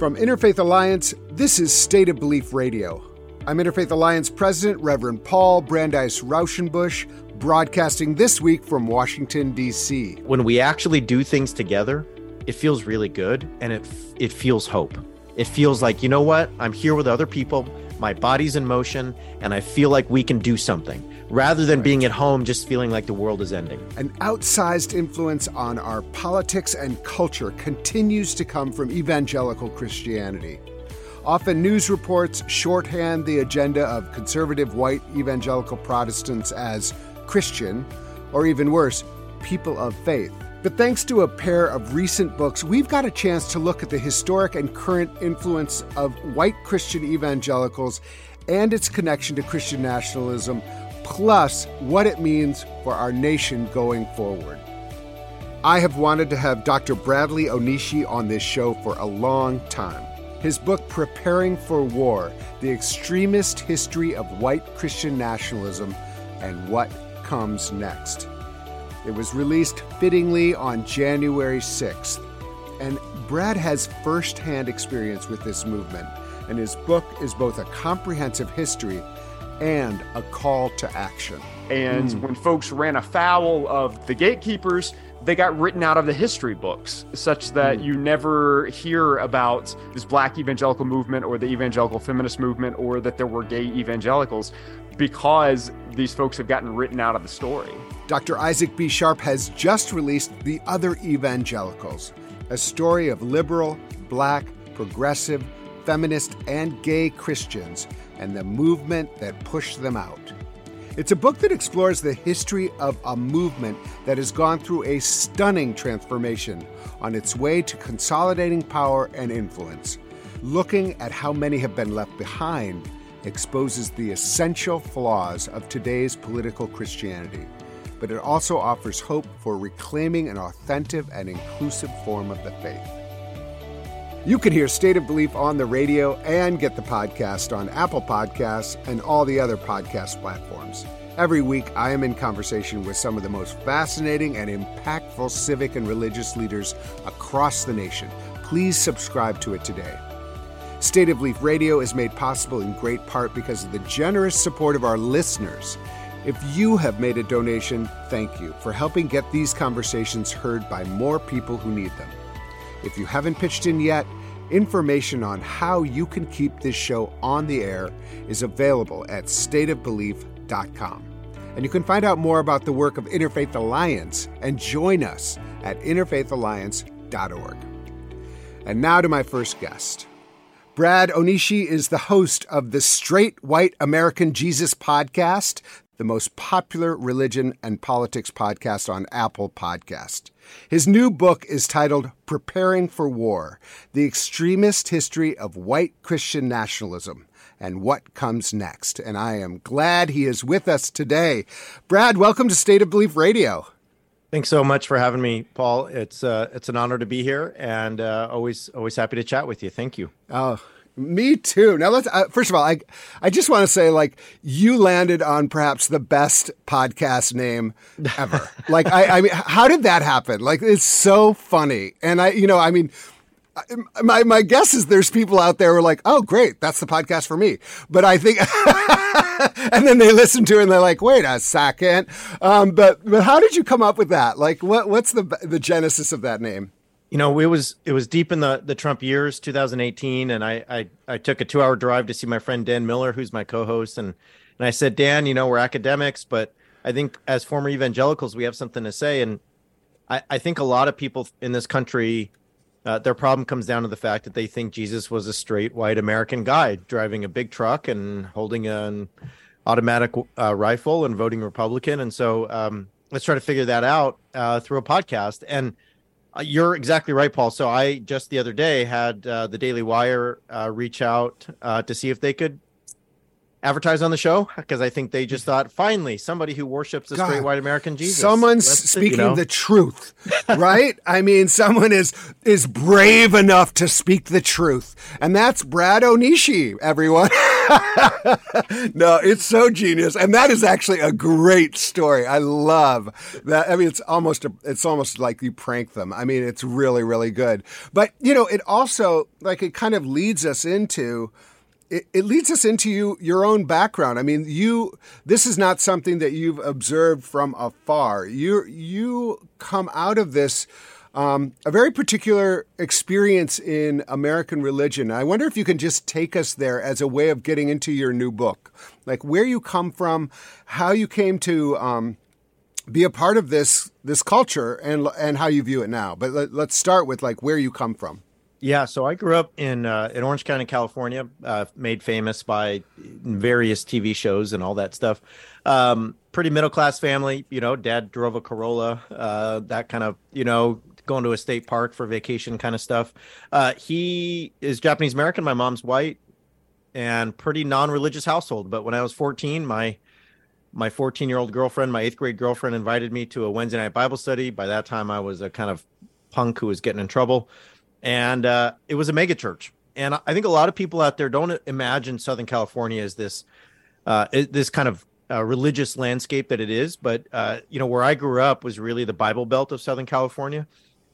From Interfaith Alliance, this is State of Belief Radio. I'm Interfaith Alliance President Reverend Paul Brandeis Raushenbush, broadcasting this week from Washington, D.C. When we actually do things together, it feels really good and it, it feels hope. It feels like, you know what? I'm here with other people, my body's in motion, and I feel like we can do something rather than being at home just feeling like the world is ending. An outsized influence on our politics and culture continues to come from evangelical Christianity. Often, news reports shorthand the agenda of conservative white evangelical Protestants as Christian, or even worse, people of faith. But thanks to a pair of recent books, we've got a chance to look at the historic and current influence of white Christian evangelicals and its connection to Christian nationalism plus what it means for our nation going forward. I have wanted to have Dr. Bradley Onishi on this show for a long time. His book, Preparing for War The Extremist History of White Christian Nationalism and What Comes Next. It was released fittingly on January 6th, and Brad has firsthand experience with this movement, and his book is both a comprehensive history and a call to action. And mm. when folks ran afoul of the gatekeepers, they got written out of the history books, such that mm. you never hear about this black evangelical movement or the evangelical feminist movement or that there were gay evangelicals because these folks have gotten written out of the story. Dr. Isaac B. Sharp has just released The Other Evangelicals, a story of liberal, black, progressive, feminist, and gay Christians and the movement that pushed them out. It's a book that explores the history of a movement that has gone through a stunning transformation on its way to consolidating power and influence. Looking at how many have been left behind exposes the essential flaws of today's political Christianity, but it also offers hope for reclaiming an authentic and inclusive form of the faith. You can hear State of Belief on the radio and get the podcast on Apple Podcasts and all the other podcast platforms. Every week, I am in conversation with some of the most fascinating and impactful civic and religious leaders across the nation. Please subscribe to it today. State of Belief Radio is made possible in great part because of the generous support of our listeners. If you have made a donation, thank you for helping get these conversations heard by more people who need them. If you haven't pitched in yet, information on how you can keep this show on the air is available at stateofbelief.com. And you can find out more about the work of Interfaith Alliance and join us at interfaithalliance.org. And now to my first guest. Brad Onishi is the host of the Straight White American Jesus podcast, the most popular religion and politics podcast on Apple Podcast. His new book is titled Preparing for War: The Extremist History of White Christian Nationalism and What Comes Next. And I am glad he is with us today. Brad, welcome to State of Belief Radio. Thanks so much for having me, Paul. It's uh, it's an honor to be here, and uh, always always happy to chat with you. Thank you. Oh, me too. Now let's uh, first of all, I I just want to say like you landed on perhaps the best podcast name ever. like I I mean, how did that happen? Like it's so funny, and I you know I mean. My my guess is there's people out there who are like, oh great, that's the podcast for me. But I think, and then they listen to it and they're like, wait a second. Um, but but how did you come up with that? Like, what what's the the genesis of that name? You know it was it was deep in the the trump years 2018 and i i, I took a two hour drive to see my friend dan miller who's my co-host and and i said dan you know we're academics but i think as former evangelicals we have something to say. And i i think a lot of people in this country uh, their problem comes down to the fact that they think jesus was a straight white american guy driving a big truck and holding an automatic uh, rifle and voting republican. And so um, let's try to figure that out uh, through a podcast. And you're exactly right, Paul. So I just the other day had uh, the Daily Wire uh, reach out uh, to see if they could advertise on the show because I think they just mm-hmm. thought finally somebody who worships a God, straight white American Jesus. Someone's That's speaking the, you know. the truth, right? I mean, someone is is brave enough to speak the truth, and that's Brad Onishi. Everyone. no, it's so genius, and that is actually a great story. I love that. I mean, it's almost a, it's almost like you prank them. I mean, it's really really good. But you know, it also like it kind of leads us into it, it leads us into you your own background. I mean, you this is not something that you've observed from afar. You you come out of this um, a very particular experience in American religion. I wonder if you can just take us there as a way of getting into your new book, like where you come from, how you came to um, be a part of this this culture, and and how you view it now. But let, let's start with like where you come from. Yeah, so I grew up in uh, in Orange County, California, uh, made famous by various TV shows and all that stuff. Um, pretty middle class family, you know. Dad drove a Corolla, uh, that kind of, you know, going to a state park for vacation kind of stuff. Uh, he is Japanese American. My mom's white, and pretty non religious household. But when I was fourteen, my my 14 year old girlfriend, my eighth grade girlfriend, invited me to a Wednesday night Bible study. By that time, I was a kind of punk who was getting in trouble and uh, it was a mega church. And I think a lot of people out there don't imagine Southern California as this uh, this kind of uh, religious landscape that it is. But uh, you know, where I grew up was really the Bible Belt of Southern California,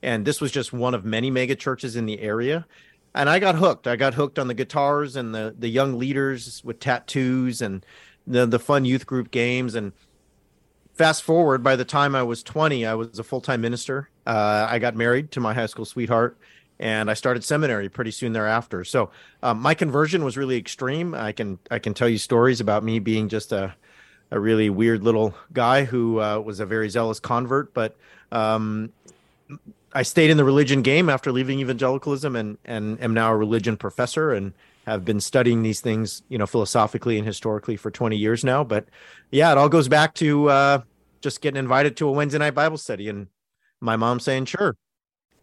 and this was just one of many mega churches in the area. And I got hooked. I got hooked on the guitars and the the young leaders with tattoos and the the fun youth group games. And fast forward, by the time I was 20, I was a full time minister. Uh, I got married to my high school sweetheart and I started seminary pretty soon thereafter. So um, my conversion was really extreme. I can I can tell you stories about me being just a a really weird little guy who uh, was a very zealous convert, but um, I stayed in the religion game after leaving evangelicalism, and and am now a religion professor and have been studying these things, you know, philosophically and historically for 20 years now. But yeah, it all goes back to uh, just getting invited to a Wednesday night Bible study and my mom saying, "Sure."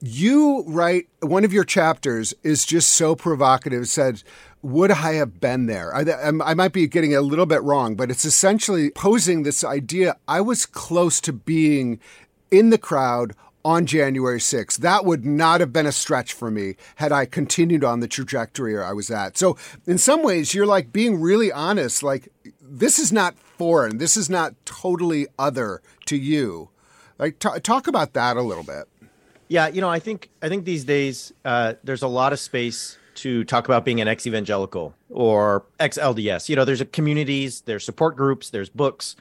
You write one of your chapters is just so provocative. It said, would I have been there? I, I, might be getting a little bit wrong, but it's essentially posing this idea. I was close to being in the crowd on January 6th. That would not have been a stretch for me had I continued on the trajectory I was at. So, in some ways, you're like being really honest. Like, this is not foreign. This is not totally other to you. Like, t- talk about that a little bit. Yeah, you know, I think I think these days uh, there's a lot of space to talk about being an ex-evangelical or ex-LDS. You know, there's communities, there's support groups, there's books.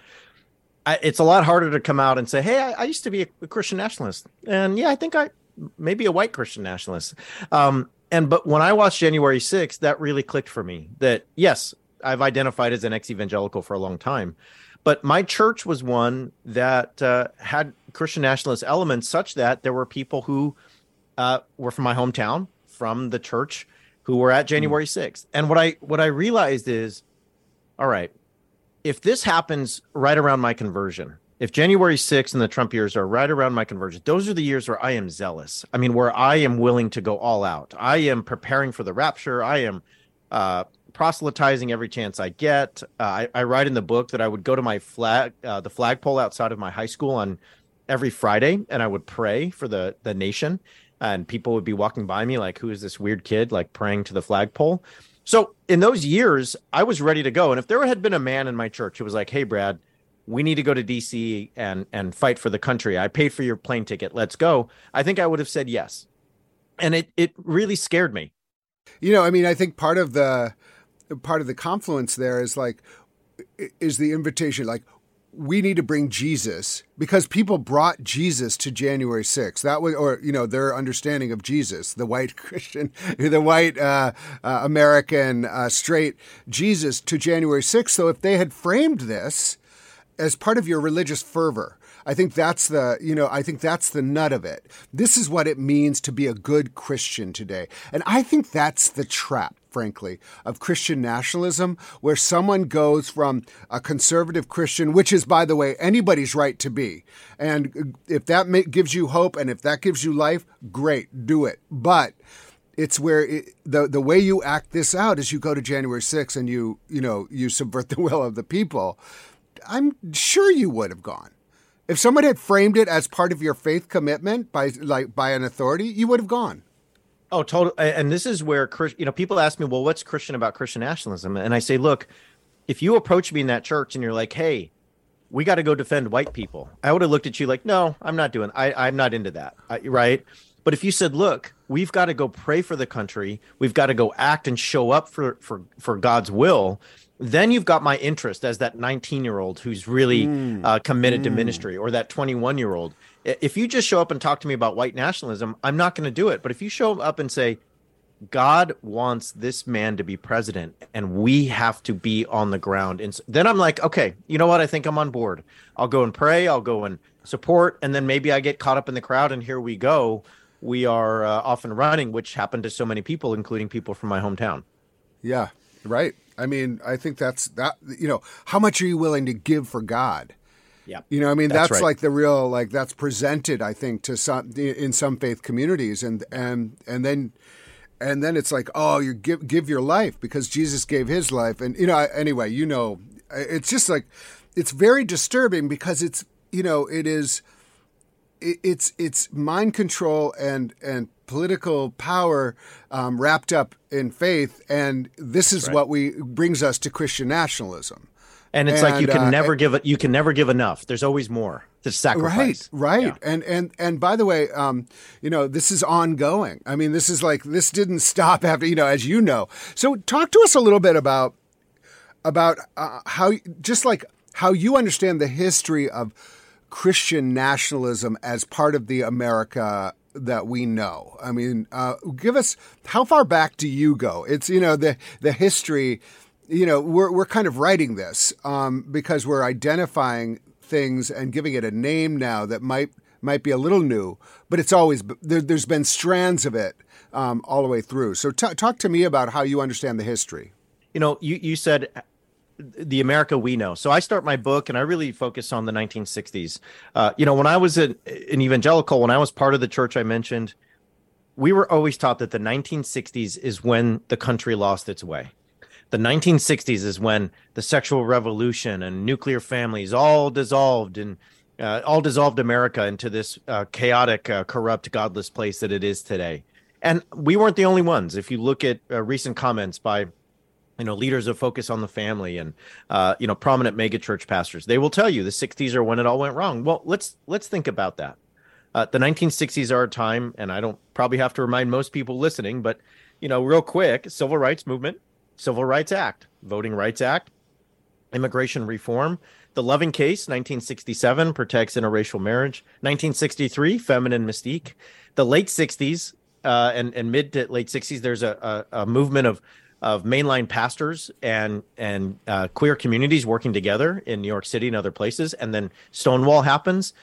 I, it's a lot harder to come out and say, "Hey, I, I used to be a, a, Christian nationalist," and yeah, I think I maybe a white Christian nationalist. Um, and but when I watched January 6th, that really clicked for me. That yes, I've identified as an ex-evangelical for a long time, but my church was one that uh, had Christian nationalist elements such that there were people who uh, were from my hometown, from the church, who were at January 6th. And what I what I realized is, all right, if this happens right around my conversion, if January 6th and the Trump years are right around my conversion, those are the years where I am zealous. I mean, where I am willing to go all out. I am preparing for the rapture. I am uh, proselytizing every chance I get. Uh, I, I, write in the book that I would go to my flag, uh, the flagpole outside of my high school on every Friday, and I would pray for the the nation. And people would be walking by me like, "Who is this weird kid?" Like praying to the flagpole. So in those years, I was ready to go. And if there had been a man in my church who was like, "Hey, Brad," we need to go to DC and and fight for the country. I paid for your plane ticket. Let's go. I think I would have said yes. And it it really scared me. You know, I mean, I think part of the part of the confluence there is like is the invitation like we need to bring Jesus because people brought Jesus to January 6th. That was, or, you know, their understanding of Jesus, the white Christian, the white uh, uh, American uh, straight Jesus to January 6th. So if they had framed this as part of your religious fervor, I think that's the, you know, I think that's the nut of it. This is what it means to be a good Christian today. And I think that's the trap frankly, of Christian nationalism, where someone goes from a conservative Christian, which is, by the way, anybody's right to be. And if that gives you hope and if that gives you life, great, do it. But it's where it, the the way you act this out is you go to January 6th and you you know you subvert the will of the people. I'm sure you would have gone. If someone had framed it as part of your faith commitment by like by an authority, you would have gone. Oh, totally. And this is where you know people ask me, well, what's Christian about Christian nationalism? And I say, look, if you approach me in that church and you're like, hey, we got to go defend white people, I would have looked at you like, no, I'm not doing. I I'm not into that. I, right. But if you said, look, we've got to go pray for the country, we've got to go act and show up for for for God's will, then you've got my interest as that 19 year old who's really mm. uh, committed mm. to ministry or that 21 year old if you just show up and talk to me about white nationalism i'm not going to do it. But if you show up and say god wants this man to be president and we have to be on the ground and then i'm like okay you know what? I think i'm on board. I'll go and pray. I'll go and support. And then maybe i get caught up in the crowd and here we go. We are uh, off and running which happened to so many people including people from my hometown. Yeah right. I mean, I think that's that. You know, how much are you willing to give for God? Yeah, you know, I mean, that's, that's right. like the real like that's presented. I think to some in some faith communities, and and and then and then it's like, oh, you give give your life because Jesus gave His life, and you know, anyway, you know, it's just like it's very disturbing because it's you know, it is it's it's mind control and and political power um, wrapped up in faith, and this That's is right. what we brings us to Christian nationalism. And it's and, like you can uh, never give it. You can never give enough. There's always more to sacrifice. Right, right. Yeah. And and and by the way, um, you know, this is ongoing. I mean, this is like this didn't stop after you know, as you know. So talk to us a little bit about about uh, how just like how you understand the history of Christian nationalism as part of the America that we know? I mean, uh, give us how far back do you go? It's you know the the history. You know, we're we're kind of writing this um, because we're identifying things and giving it a name now that might might be a little new, but it's always there, has been strands of it um, all the way through. So t- talk to me about how you understand the history. You know, you you said the America we know. So I start my book and I really focus on the 1960s. Uh, you know, when I was an, an evangelical, when I was part of the church I mentioned, we were always taught that the 1960s is when the country lost its way. The 1960s is when the sexual revolution and nuclear families all dissolved and uh, all dissolved America into this uh, chaotic, uh, corrupt, godless place that it is today. And we weren't the only ones. If you look at uh, recent comments by you know leaders of focus on the family and uh, you know prominent megachurch pastors they will tell you the 60s are when it all went wrong well let's let's think about that uh, the 1960s are a time and i don't probably have to remind most people listening but you know real quick civil rights movement civil rights act voting rights act immigration reform the loving case 1967 protects interracial marriage 1963 feminine mystique the late 60s uh, and, and mid to late 60s there's a, a, a movement of of mainline pastors and and uh, queer communities working together in New York City and other places, and then Stonewall happens.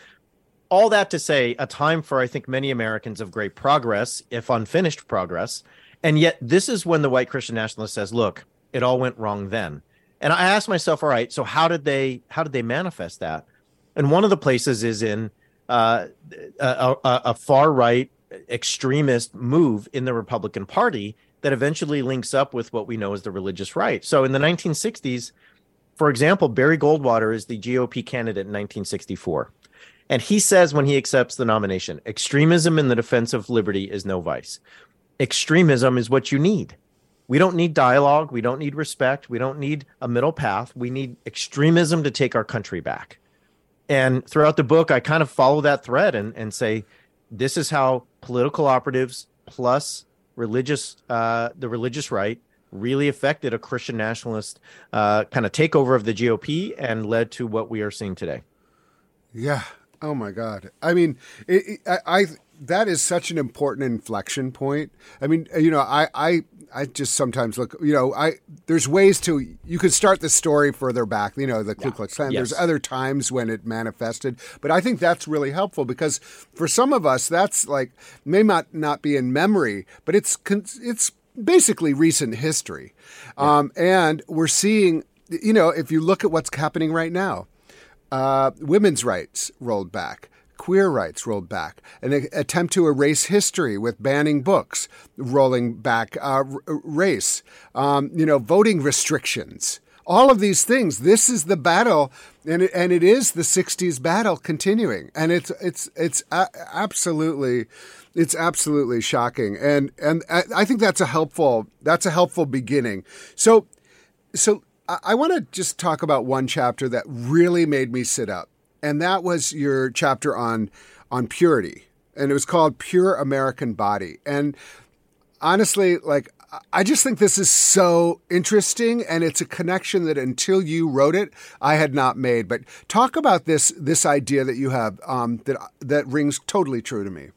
All that to say, a time for I think many Americans of great progress, if unfinished progress, and yet this is when the white Christian nationalist says, "Look, it all went wrong then." And I asked myself, "All right, so how did they how did they manifest that?" And one of the places is in uh, a, a, a far right extremist move in the Republican Party that eventually links up with what we know as the religious right. So in the 1960s, for example, Barry Goldwater is the GOP candidate in 1964. And he says when he accepts the nomination, extremism in the defense of liberty is no vice. Extremism is what you need. We don't need dialogue. We don't need respect. We don't need a middle path. We need extremism to take our country back. And throughout the book, I kind of follow that thread and, and say, this is how political operatives plus religious uh, the religious right really affected a Christian nationalist uh, kind of takeover of the GOP and led to what we are seeing today. Yeah. Oh my God. I mean, it, it, I, I that is such an important inflection point. I mean, you know, I, I I just sometimes look, you know, I there's ways to you could start the story further back, you know, the Ku Klux Klan. Yes. There's other times when it manifested, but I think that's really helpful because for some of us, that's like may not not be in memory, but it's it's basically recent history, yeah. um, and we're seeing, you know, if you look at what's happening right now, uh, women's rights rolled back queer rights rolled back, an attempt to erase history with banning books, rolling back uh, race, um, you know, voting restrictions. All of these things. This is the battle, and it, and it is the '60s battle continuing, and it's it's it's absolutely it's absolutely shocking, and and I think that's a helpful that's a helpful beginning. So so I want to just talk about one chapter that really made me sit up, and that was your chapter on on purity, and it was called "Pure American Body." And honestly, like I just think this is so interesting, and it's a connection that until you wrote it, I had not made. But talk about this this idea that you have um, that that rings totally true to me.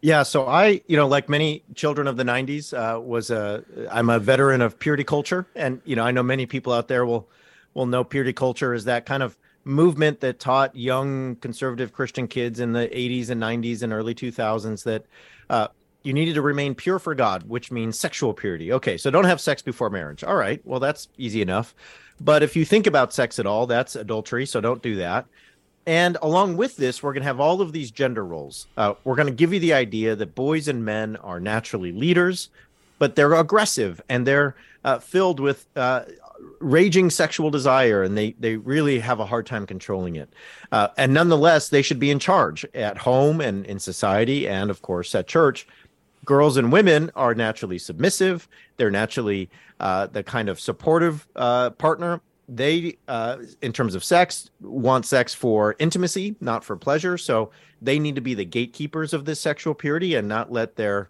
Yeah, so I, you know, like many children of the '90s, uh, was a I'm a veteran of purity culture, and you know, I know many people out there will will know purity culture is that kind of movement that taught young conservative Christian kids in the 80s and 90s and early 2000s that uh, you needed to remain pure for God, which means sexual purity. Okay, so don't have sex before marriage. All right, well that's easy enough. But if you think about sex at all, that's adultery, so don't do that. And along with this, we're going to have all of these gender roles. Uh, we're going to give you the idea that boys and men are naturally leaders, but they're aggressive and they're uh, filled with uh, raging sexual desire, and they they really have a hard time controlling it. Uh, and nonetheless, they should be in charge at home and in society, and of course at church. Girls and women are naturally submissive. They're naturally uh, the kind of supportive uh, partner they uh, in terms of sex want sex for intimacy not for pleasure so they need to be the gatekeepers of this sexual purity and not let their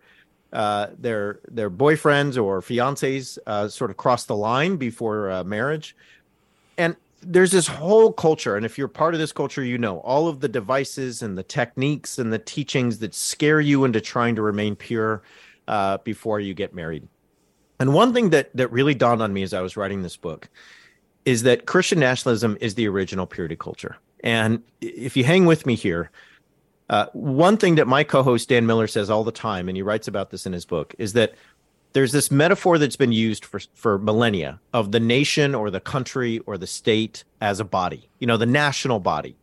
uh, their their boyfriends or fiancés uh, sort of cross the line before uh, marriage and there's this whole culture and if you're part of this culture you know all of the devices and the techniques and the teachings that scare you into trying to remain pure uh, before you get married and one thing that that really dawned on me as i was writing this book is that Christian nationalism is the original purity culture. And if you hang with me here, uh, one thing that my co-host Dan Miller says all the time, and he writes about this in his book, is that there's this metaphor that's been used for for millennia of the nation or the country or the state as a body. You know, the national body.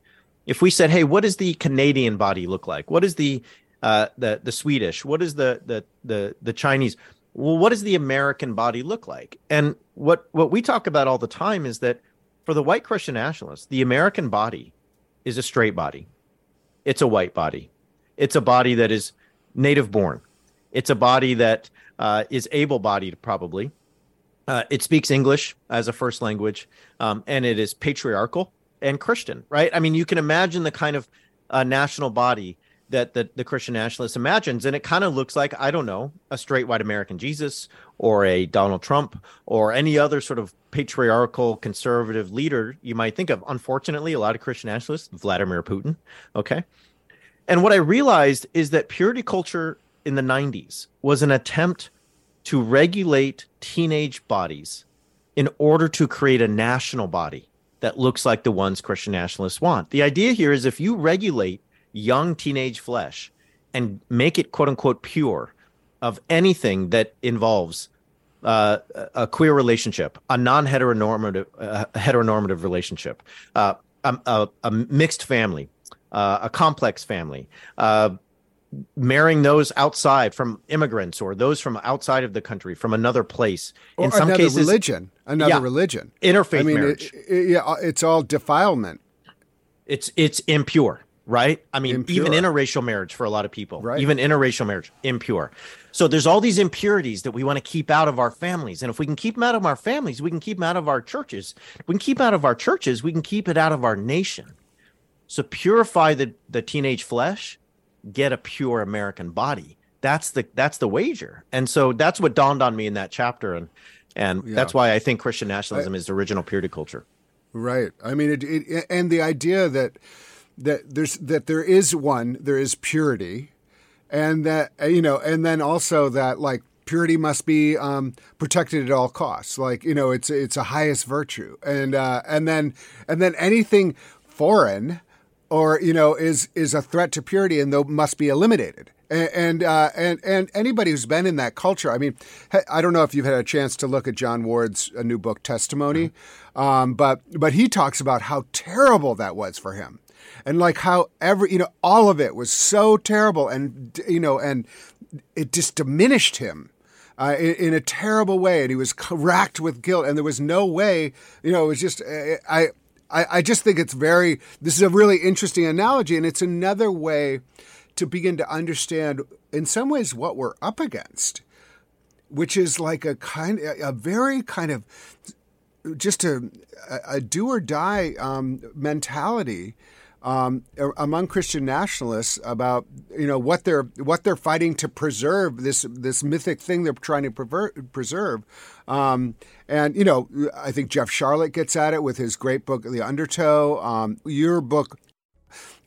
If we said, "Hey, what does the Canadian body look like? What is the uh, the the Swedish? What is the the the the Chinese?" well, what does the American body look like? And what what we talk about all the time is that for the white Christian nationalists, the American body is a straight body. It's a white body. It's a body that is native born. It's a body that uh, is able bodied, probably. Uh, it speaks English as a first language, um, and it is patriarchal and Christian, right? I mean, you can imagine the kind of uh, national body that the, the Christian nationalist imagines. And it kind of looks like, I don't know, a straight white American Jesus or a Donald Trump or any other sort of patriarchal conservative leader you might think of. Unfortunately, a lot of Christian nationalists, Vladimir Putin. Okay. And what I realized is that purity culture in the 90s was an attempt to regulate teenage bodies in order to create a national body that looks like the ones Christian nationalists want. The idea here is if you regulate young teenage flesh and make it quote unquote pure of anything that involves uh, a queer relationship, a non-heteronormative uh, heteronormative relationship, uh, a, a, mixed family, uh, a complex family, uh, marrying those outside from immigrants or those from outside of the country from another place. Or In some cases, religion, another yeah, religion, interfaith I mean, marriage. It, it, yeah, it's all defilement. It's it's impure right? I mean, impure. even interracial marriage for a lot of people, right. even interracial marriage, impure. So there's all these impurities that we want to keep out of our families. And if we can keep them out of our families, we can keep them out of our churches. If we can keep out of our churches, we can keep it out of our nation. So purify the, the teenage flesh, get a pure American body. That's the that's the wager. And so that's what dawned on me in that chapter. And and yeah. that's why I think Christian nationalism I, is the original purity culture. Right. I mean, it, it, and the idea that that there's that there is one, there is purity, and that uh, you know, and then also that like purity must be um, protected at all costs. Like you know, it's it's a highest virtue, and uh, and then and then anything foreign or you know is is a threat to purity and though must be eliminated. And and, uh, and and anybody who's been in that culture, I mean, I don't know if you've had a chance to look at Jon Ward's a new book, Testimony, mm-hmm. um, but but he talks about how terrible that was for him and like how every you know all of it was so terrible and you know and it just diminished him uh, in, in, a terrible way, and he was racked with guilt, and there was no way, you know, it was just uh, I. I, I just think it's very. This is a really interesting analogy, and it's another way to begin to understand, in some ways, what we're up against, which is like a kind, a very kind of just a, a do or die um, mentality um, among Christian nationalists about you know what they're what they're fighting to preserve this this mythic thing they're trying to pervert, preserve. Um, and you know, I think Jeff Sharlet gets at it with his great book, The Undertow. Um, your book.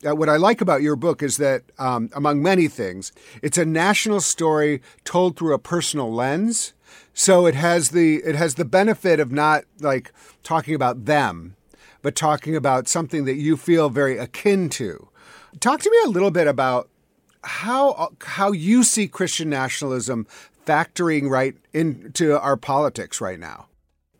Uh, what I like about your book is that, um, among many things, it's a national story told through a personal lens. So it has the it has the benefit of not like talking about them but talking about something that you feel very akin to. Talk to me a little bit about how how you see Christian nationalism factoring right into our politics right now.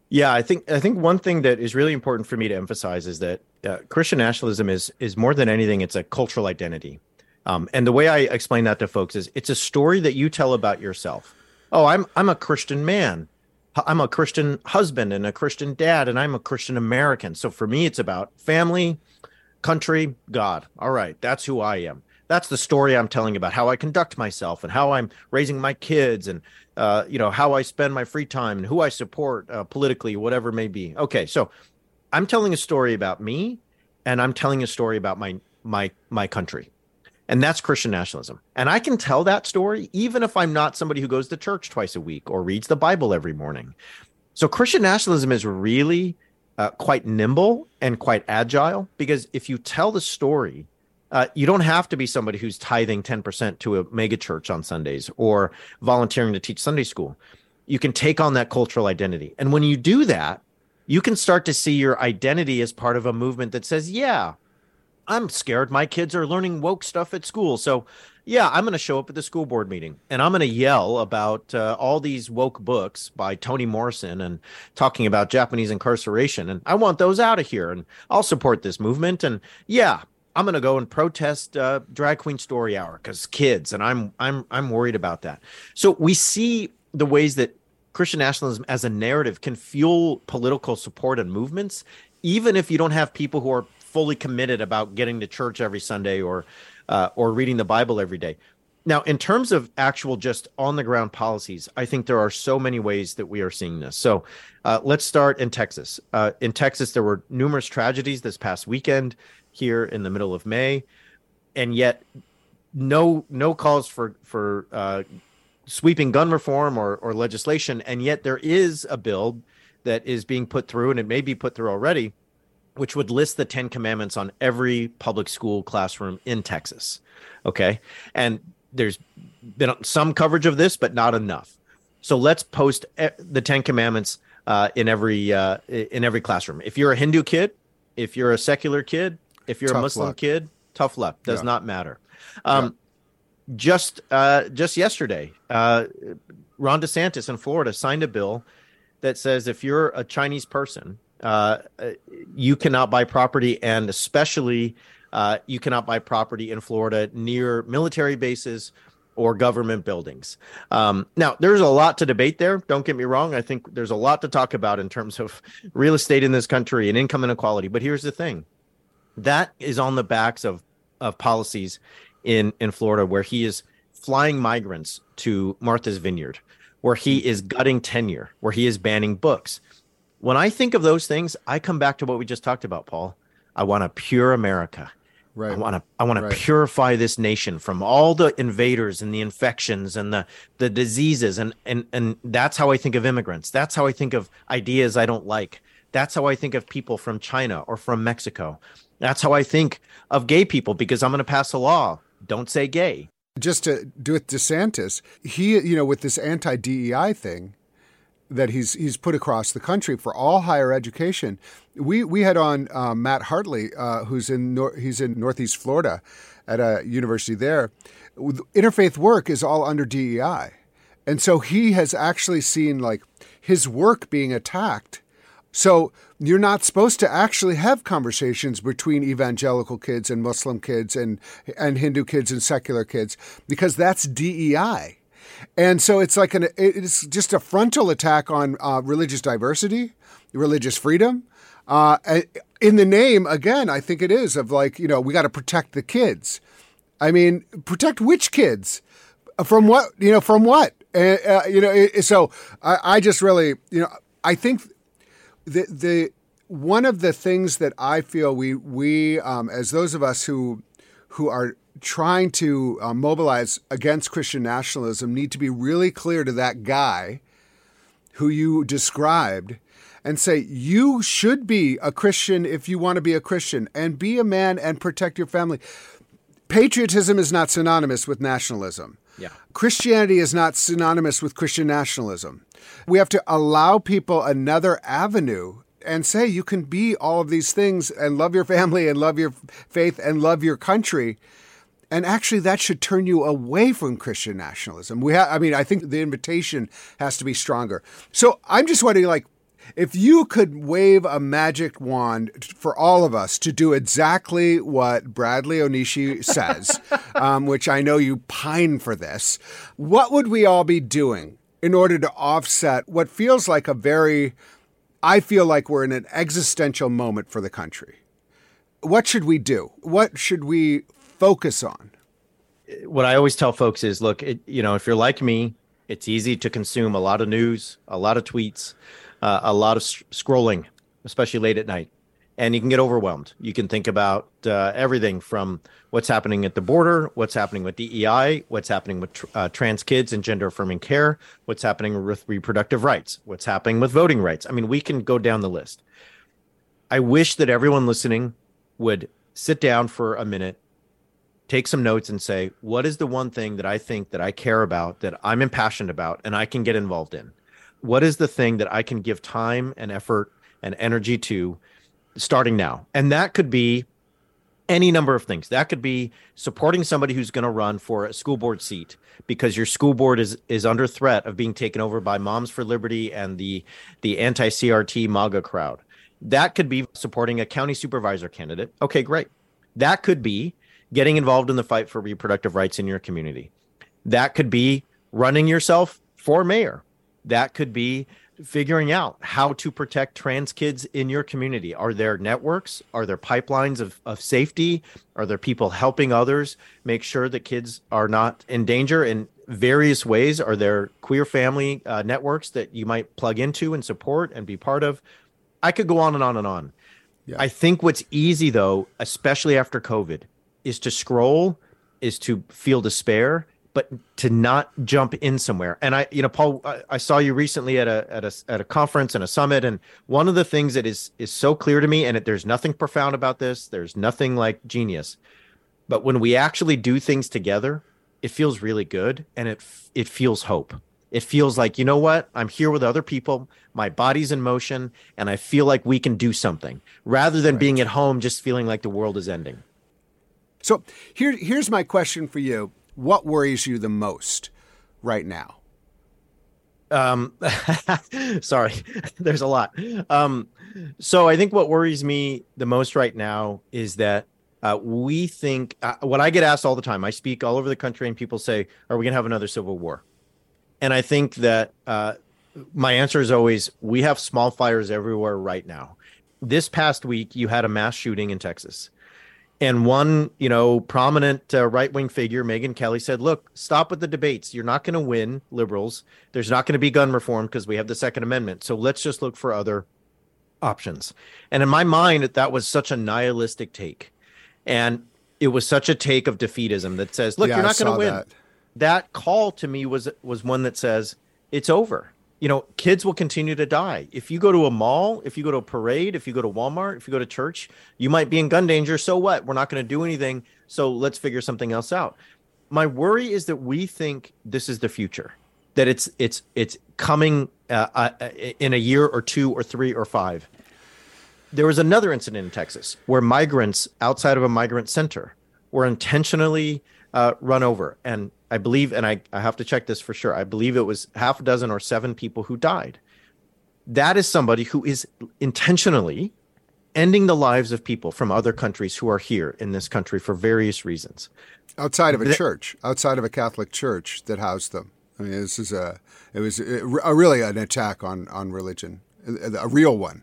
Yeah, I think I think one thing that is really important for me to emphasize is that uh, Christian nationalism is is more than anything it's a cultural identity. Um, and the way I explain that to folks is it's a story that you tell about yourself. Oh, I'm I'm a Christian man. I'm a Christian husband and a Christian dad, and I'm a Christian American. So for me, it's about family, country, God. All right, that's who I am. That's the story I'm telling about how I conduct myself and how I'm raising my kids and uh, you know how I spend my free time and who I support uh, politically, whatever may be. Okay, so I'm telling a story about me, and I'm telling a story about my my my country. And that's Christian nationalism. And I can tell that story even if I'm not somebody who goes to church twice a week or reads the Bible every morning. So Christian nationalism is really uh, quite nimble and quite agile because if you tell the story, uh, you don't have to be somebody who's tithing 10% to a megachurch on Sundays or volunteering to teach Sunday school. You can take on that cultural identity. And when you do that, you can start to see your identity as part of a movement that says, yeah, I'm scared my kids are learning woke stuff at school. So, yeah, I'm going to show up at the school board meeting and I'm going to yell about uh, all these woke books by Toni Morrison and talking about Japanese incarceration. And I want those out of here. And I'll support this movement. And yeah, I'm going to go and protest uh, drag queen story hour because kids. And I'm I'm I'm worried about that. So we see the ways that Christian nationalism as a narrative can fuel political support and movements, even if you don't have people who are fully committed about getting to church every Sunday or uh, or reading the Bible every day. Now, in terms of actual just on the ground policies, I think there are so many ways that we are seeing this. So uh, let's start in Texas. Uh, in Texas, there were numerous tragedies this past weekend here in the middle of May, and yet no no calls for for uh, sweeping gun reform or, or legislation, and yet there is a bill that is being put through, and it may be put through already, which would list the 10 commandments on every public school classroom in Texas. Okay. And there's been some coverage of this, but not enough. So let's post the 10 commandments uh, in every uh, in every classroom. If you're a Hindu kid, if you're a secular kid, if you're tough a Muslim luck. kid, tough luck. Does yeah. not matter. Um, yeah. Just uh, just yesterday, uh, Ron DeSantis in Florida signed a bill that says if you're a Chinese person uh, you cannot buy property, and especially uh, you cannot buy property in Florida near military bases or government buildings. Um, now, there's a lot to debate there. Don't get me wrong. I think there's a lot to talk about in terms of real estate in this country and income inequality. But here's the thing that is on the backs of, of policies in, in Florida where he is flying migrants to Martha's Vineyard, where he is gutting tenure, where he is banning books when I think of those things, I come back to what we just talked about, Paul. I want a pure America. Right. I want to I want right. to purify this nation from all the invaders and the infections and the the diseases and and and that's how I think of immigrants. That's how I think of ideas I don't like. That's how I think of people from China or from Mexico. That's how I think of gay people because I'm going to pass a law. Don't say gay. Just to do it DeSantis, he you know with this anti DEI thing, that he's he's put across the country for all higher education. We we had on uh, Matt Hartley, uh, who's in nor- he's in Northeast Florida, at a university there. Interfaith work is all under DEI, and so he has actually seen like his work being attacked So you're not supposed to actually have conversations between evangelical kids and Muslim kids and and Hindu kids and secular kids because that's DEI. And so it's like an it's just a frontal attack on uh, religious diversity, religious freedom. Uh, in the name, again, I think it is of like you know we got to protect the kids. I mean, protect which kids? From what you know? From what? Uh, uh, you know? So I, I just really you know I think the the one of the things that I feel we we um, as those of us who who are trying to uh, mobilize against Christian nationalism need to be really clear to that guy who you described and say you should be a Christian if you want to be a Christian and be a man and protect your family. Patriotism is not synonymous with nationalism. Yeah. Christianity is not synonymous with Christian nationalism. We have to allow people another avenue and say you can be all of these things and love your family and love your faith and love your country. And actually, that should turn you away from Christian nationalism. We ha- I mean, I think the invitation has to be stronger. So I'm just wondering, like, if you could wave a magic wand for all of us to do exactly what Bradley Onishi says, um, which I know you pine for this, what would we all be doing in order to offset what feels like a very, I feel like we're in an existential moment for the country. What should we do? What should we focus on? What I always tell folks is look, it, you know, if you're like me, it's easy to consume a lot of news, a lot of tweets, uh, a lot of scrolling, especially late at night and you can get overwhelmed. You can think about uh, everything from what's happening at the border, what's happening with DEI, what's happening with tr- uh, trans kids and gender affirming care, what's happening with reproductive rights, what's happening with voting rights. I mean, we can go down the list. I wish that everyone listening would sit down for a minute, take some notes, and say, what is the one thing that I think that I care about, that I'm impassioned about, and I can get involved in? What is the thing that I can give time and effort and energy to? starting now. And that could be any number of things. That could be supporting somebody who's going to run for a school board seat because your school board is is under threat of being taken over by Moms for Liberty and the the anti-CRT MAGA crowd. That could be supporting a county supervisor candidate. Okay, great. That could be getting involved in the fight for reproductive rights in your community. That could be running yourself for mayor. That could be figuring out how to protect trans kids in your community. Are there networks? Are there pipelines of, of safety? Are there people helping others make sure that kids are not in danger in various ways? Are there queer family uh, networks that you might plug into and support and be part of? I could go on and on and on. Yeah. I think what's easy though, especially after COVID, is to scroll, is to feel despair, but to not jump in somewhere. And I, you know, Paul, I, I, saw you recently at a at a at a conference and a summit, and one of the things that is is so clear to me, and it, there's nothing profound about this. There's nothing like genius, but when we actually do things together, it feels really good, and it it feels hope. It feels like you know what I'm here with other people. My body's in motion, and I feel like we can do something rather than right. being at home just feeling like the world is ending. So here, here's my question for you what worries you the most right now? Um, sorry, there's a lot. Um, so I think what worries me the most right now is that uh, we think uh, what I get asked all the time. I speak all over the country, and people say, "Are we going to have another civil war?" And I think that uh, my answer is always, "We have small fires everywhere right now." This past week, you had a mass shooting in Texas. And one, you know, prominent uh, right wing figure, Megyn Kelly, said, "Look, stop with the debates. You're not going to win, liberals. There's not going to be gun reform because we have the Second Amendment. So let's just look for other options." And in my mind, that was such a nihilistic take, and it was such a take of defeatism that says, "Look, yeah, you're not going to win." That. that call to me was was one that says, "It's over you know, kids will continue to die. If you go to a mall, if you go to a parade, if you go to Walmart, if you go to church, you might be in gun danger. So what? We're not going to do anything. So let's figure something else out. My worry is that we think this is the future, that it's it's it's coming uh, uh, in a year or two or three or five. There was another incident in Texas where migrants outside of a migrant center were intentionally uh, run over, and I believe, and I, I have to check this for sure. I believe it was half a dozen or seven people who died. that is somebody who is intentionally ending the lives of people from other countries who are here in this country for various reasons. Outside of a church, outside of a Catholic church that housed them. I mean, this is a it was a, a really an attack on on religion, a, a, real one.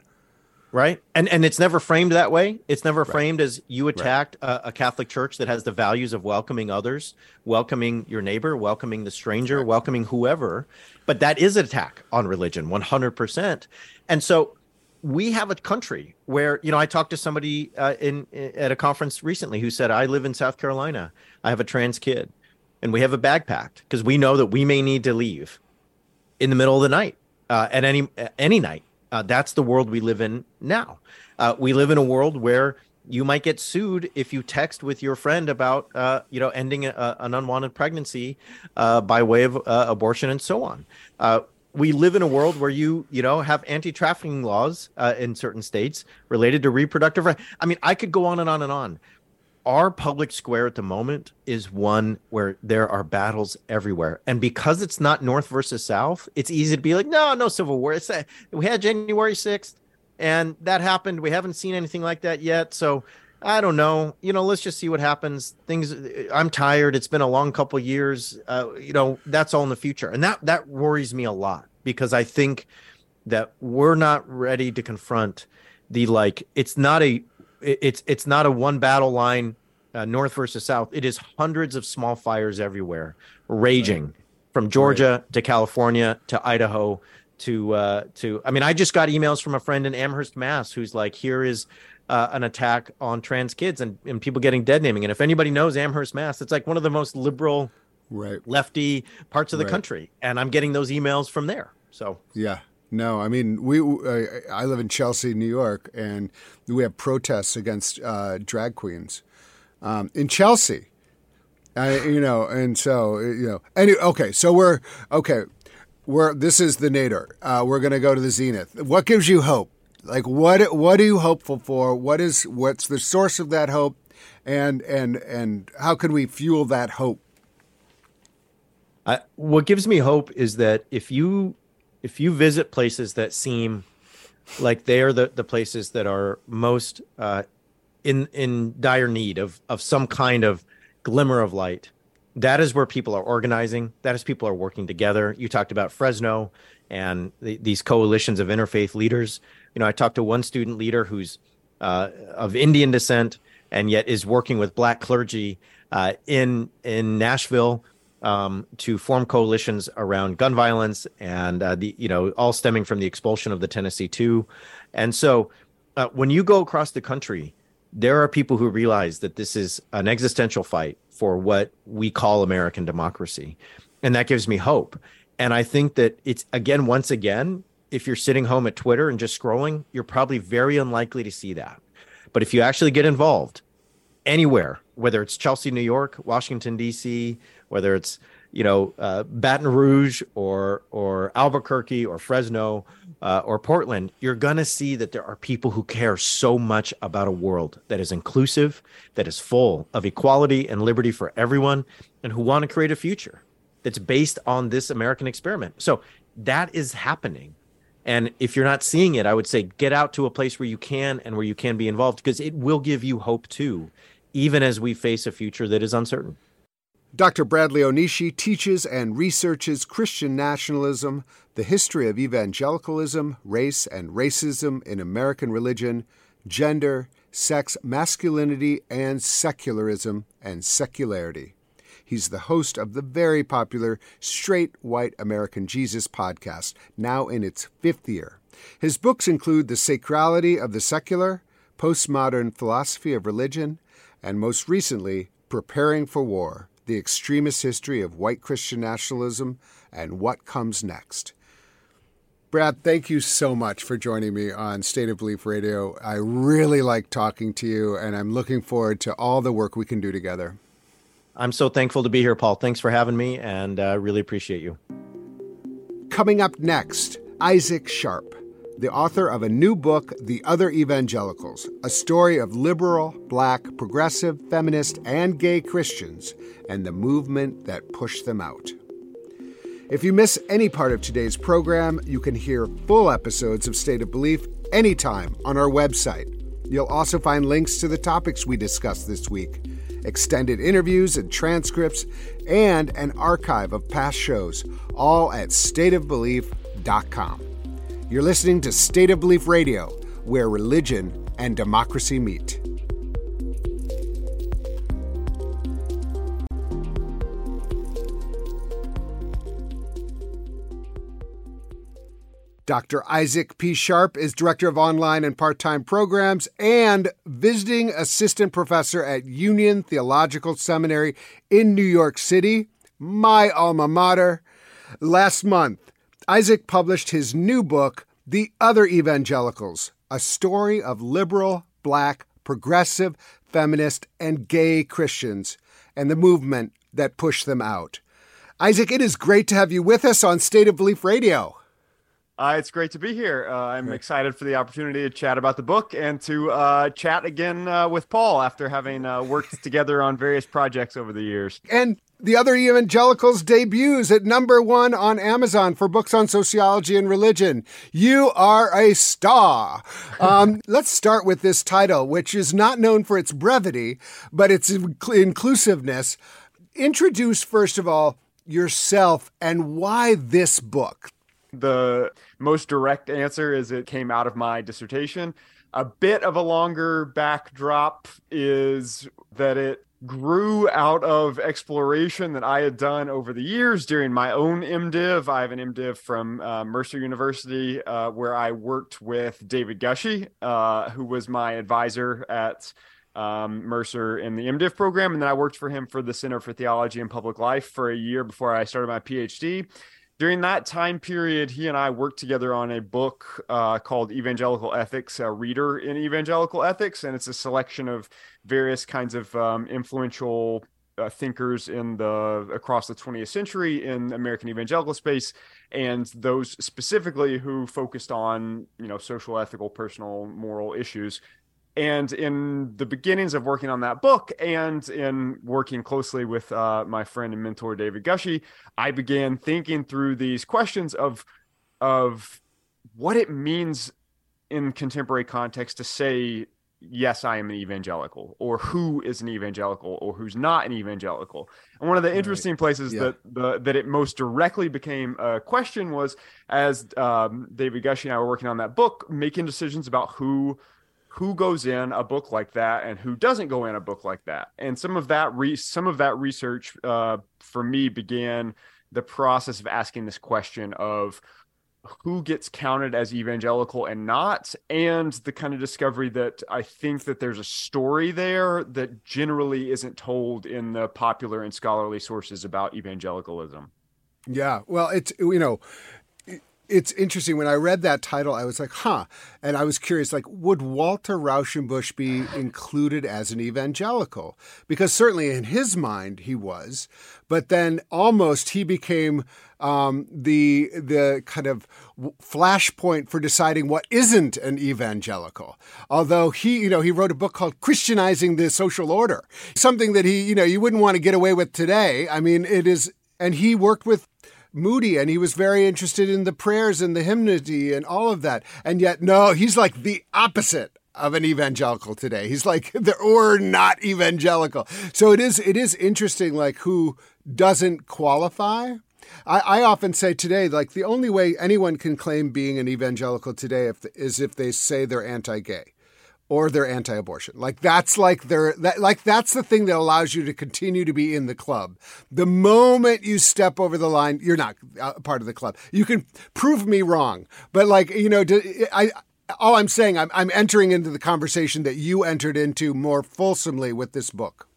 Right, and and it's never framed that way. It's never right. framed as you attacked right. a, a, Catholic church that has the values of welcoming others, welcoming your neighbor, welcoming the stranger, right. welcoming whoever. But that is an attack on religion, one hundred percent. And so we have a country where you know I talked to somebody uh, in, in, at a conference recently who said I live in South Carolina. I have a trans kid, and we have a bag packed because we know that we may need to leave in the middle of the night uh, at any any night. Uh, that's the world we live in now. Uh, we live in a world where you might get sued if you text with your friend about uh, you know ending a, an unwanted pregnancy uh, by way of abortion and so on we live in a world where you you know have anti-trafficking laws uh, in certain states related to reproductive rights. I mean, I could go on and on and on. Our public square at the moment is one where there are battles everywhere, and because it's not North versus South, it's easy to be like, no, no civil war. It's, we had January sixth, and that happened. We haven't seen anything like that yet, so I don't know. You know, let's just see what happens. Things. I'm tired. It's been a long couple years. Uh, you know, that's all in the future, and that that worries me a lot because I think that we're not ready to confront the like. It's not a. It's it's not a one battle line, uh, north versus south. It is hundreds of small fires everywhere, raging right. from Georgia right. to California to Idaho to uh to i mean i just got emails from a friend in amherst mass who's like here is uh, an attack on trans kids and, and people getting dead naming. And if anybody knows Amherst, Mass, it's like one of the most liberal, right, lefty parts of the right. country, and I'm getting those emails from there. So yeah, no, I mean we. Uh, I live in Chelsea, New York, and we have protests against uh, drag queens um, in Chelsea. I, you know, and so you know. Anyway, okay, so we're okay. We're this is the nadir. Uh, we're going to go to the Zenith. What gives you hope? Like what what are you hopeful for? What is what's the source of that hope, and and and how can we fuel that hope? I, what gives me hope is that if you if you visit places that seem like they are the, the places that are most uh, in in dire need of of some kind of glimmer of light, that is where people are organizing. That is people are working together. You talked about Fresno and the, these coalitions of interfaith leaders. You know, I talked to one student leader who's uh, of Indian descent and yet is working with black clergy uh, in in Nashville um, to form coalitions around gun violence and uh, the you know all stemming from the expulsion of the Tennessee Two, and so uh, when you go across the country, there are people who realize that this is an existential fight for what we call American democracy, and that gives me hope. And I think that it's again, once again, if you're sitting home at Twitter and just scrolling, you're probably very unlikely to see that. But if you actually get involved anywhere, whether it's Chelsea, New York, Washington D.C., whether it's you know uh, Baton Rouge or or Albuquerque or Fresno uh, or Portland, you're gonna see that there are people who care so much about a world that is inclusive, that is full of equality and liberty for everyone, and who want to create a future that's based on this American experiment. So that is happening. And if you're not seeing it, I would say get out to a place where you can and where you can be involved because it will give you hope too, even as we face a future that is uncertain. Dr. Bradley Onishi teaches and researches Christian nationalism, the history of evangelicalism, race and racism in American religion, gender, sex, masculinity, and secularism and secularity. He's the host of the very popular Straight White American Jesus podcast, now in its fifth year. His books include The Sacrality of the Secular, Postmodern Philosophy of Religion, and most recently, Preparing for War The Extremist History of White Christian Nationalism and What Comes Next. Brad, thank you so much for joining me on State of Belief Radio. I really like talking to you, and I'm looking forward to all the work we can do together. I'm so thankful to be here, Paul. Thanks for having me, and uh, really appreciate you. Coming up next, Isaac Sharp, the author of a new book, The Other Evangelicals, a story of liberal, black, progressive, feminist, and gay Christians and the movement that pushed them out. If you miss any part of today's program, you can hear full episodes of State of Belief anytime on our website. You'll also find links to the topics we discussed this week, extended interviews and transcripts, and an archive of past shows, all at stateofbelief.com. You're listening to State of Belief Radio, where religion and democracy meet. Dr. Isaac P. Sharp is Director of Online and Part Time Programs and Visiting Assistant Professor at Union Theological Seminary in New York City, my alma mater. Last month, Isaac published his new book, The Other Evangelicals A Story of Liberal, Black, Progressive, Feminist, and Gay Christians, and the movement that pushed them out. Isaac, it is great to have you with us on State of Belief Radio. Uh, it's great to be here. Uh, I'm great. excited for the opportunity to chat about the book and to uh, chat again uh, with Paul after having uh, worked together on various projects over the years. And the other evangelicals debuts at number one on Amazon for books on sociology and religion. You are a star. Um, let's start with this title, which is not known for its brevity, but its inclusiveness. Introduce, first of all, yourself and why this book. The most direct answer is it came out of my dissertation. A bit of a longer backdrop is that it grew out of exploration that I had done over the years during my own MDiv. I have an MDiv from uh, Mercer University uh, where I worked with David Gushee, uh, who was my advisor at um, Mercer in the MDiv program. And then I worked for him for the Center for Theology and Public Life for a year before I started my PhD during that time period, he and I worked together on a book uh, called Evangelical Ethics, a reader in Evangelical Ethics, and it's a selection of various kinds of um, influential uh, thinkers in the across the 20th century in American evangelical space, and those specifically who focused on you know social, ethical, personal, moral issues and in the beginnings of working on that book and in working closely with uh, my friend and mentor David Gushee I began thinking through these questions of of what it means in contemporary context to say yes i am an evangelical or who is an evangelical or who's not an evangelical and one of the interesting right. places yeah. that the that it most directly became a question was as um, david Gushee and i were working on that book making decisions about who who goes in a book like that and who doesn't go in a book like that. And some of that re- some of that research uh, for me began the process of asking this question of who gets counted as evangelical and not and the kind of discovery that i think that there's a story there that generally isn't told in the popular and scholarly sources about evangelicalism. Yeah well it's you know it's interesting when I read that title, I was like, huh. And I was curious, like, would Walter Rauschenbusch be included as an evangelical? Because certainly in his mind he was, but then almost he became um, the the kind of flashpoint for deciding what isn't an evangelical. Although he, you know, he wrote a book called Christianizing the Social Order, something that he, you know, you wouldn't want to get away with today. I mean, it is, and he worked with Moody and he was very interested in the prayers and the hymnody and all of that. And yet, no, he's like the opposite of an evangelical today. He's like or not evangelical. So it is it is interesting like who doesn't qualify. I, I often say today, like the only way anyone can claim being an evangelical today if, is if they say they're anti-gay or they're anti-abortion. Like that's like their that like that's the thing that allows you to continue to be in the club. The moment you step over the line, you're not a part of the club. You can prove me wrong, but like you know, I all I'm saying, I'm I'm entering into the conversation that you entered into more fulsomely with this book.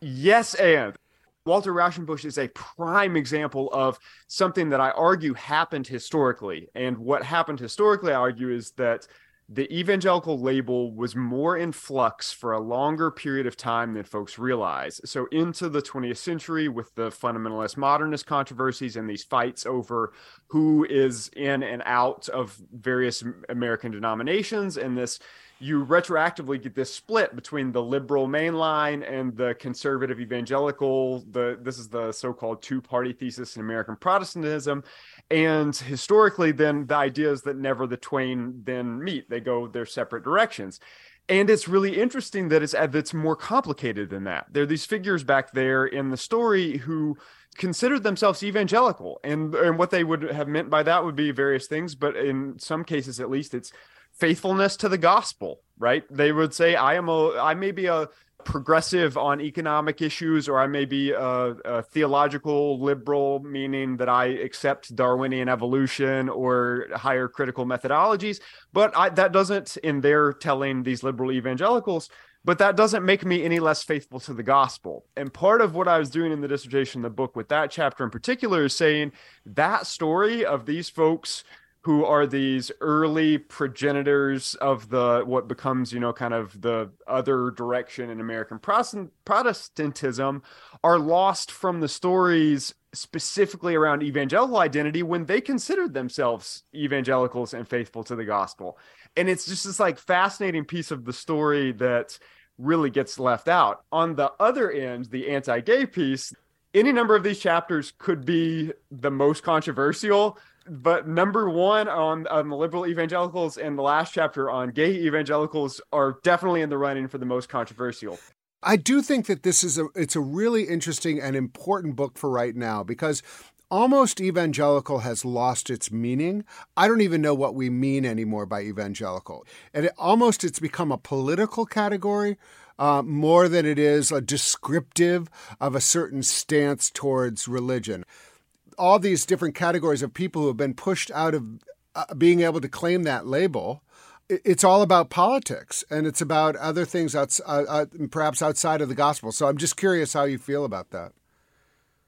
Yes, and Walter Rauschenbusch is a prime example of something that I argue happened historically. And what happened historically, I argue, is that the evangelical label was more in flux for a longer period of time than folks realize. So, into the 20th century, with the fundamentalist modernist controversies and these fights over who is in and out of various American denominations, and this you retroactively get this split between the liberal mainline and the conservative evangelical the this is the so-called two-party thesis in american protestantism. And historically then the idea is that never the twain then meet. They go their separate directions. And it's really interesting that it's it's more complicated than that. There are these figures back there in the story who considered themselves evangelical. And and what they would have meant by that would be various things but in some cases at least it's faithfulness to the gospel, right? They would say, I am a, I may be a progressive on economic issues, or I may be a, a theological liberal, meaning that I accept Darwinian evolution or higher critical methodologies. But I, that doesn't, in their telling these liberal evangelicals, but that doesn't make me any less faithful to the gospel. And part of what I was doing in the dissertation the book with that chapter in particular is saying that story of these folks who are these early progenitors of the what becomes you know kind of the other direction in american protestantism are lost from the stories specifically around evangelical identity when they considered themselves evangelicals and faithful to the gospel. And it's just this like fascinating piece of the story that really gets left out. On the other end the anti-gay piece any number of these chapters could be the most controversial but number one on, on the liberal evangelicals and the last chapter on gay evangelicals are definitely in the running for the most controversial. I do think that this is a it's a really interesting and important book for right now because almost evangelical has lost its meaning. I don't even know what we mean anymore by evangelical. And it, almost it's become a political category uh, more than it is a descriptive of a certain stance towards religion all these different categories of people who have been pushed out of uh, being able to claim that label. It's all about politics and it's about other things uh, uh, perhaps outside of the gospel. So I'm just curious how you feel about that.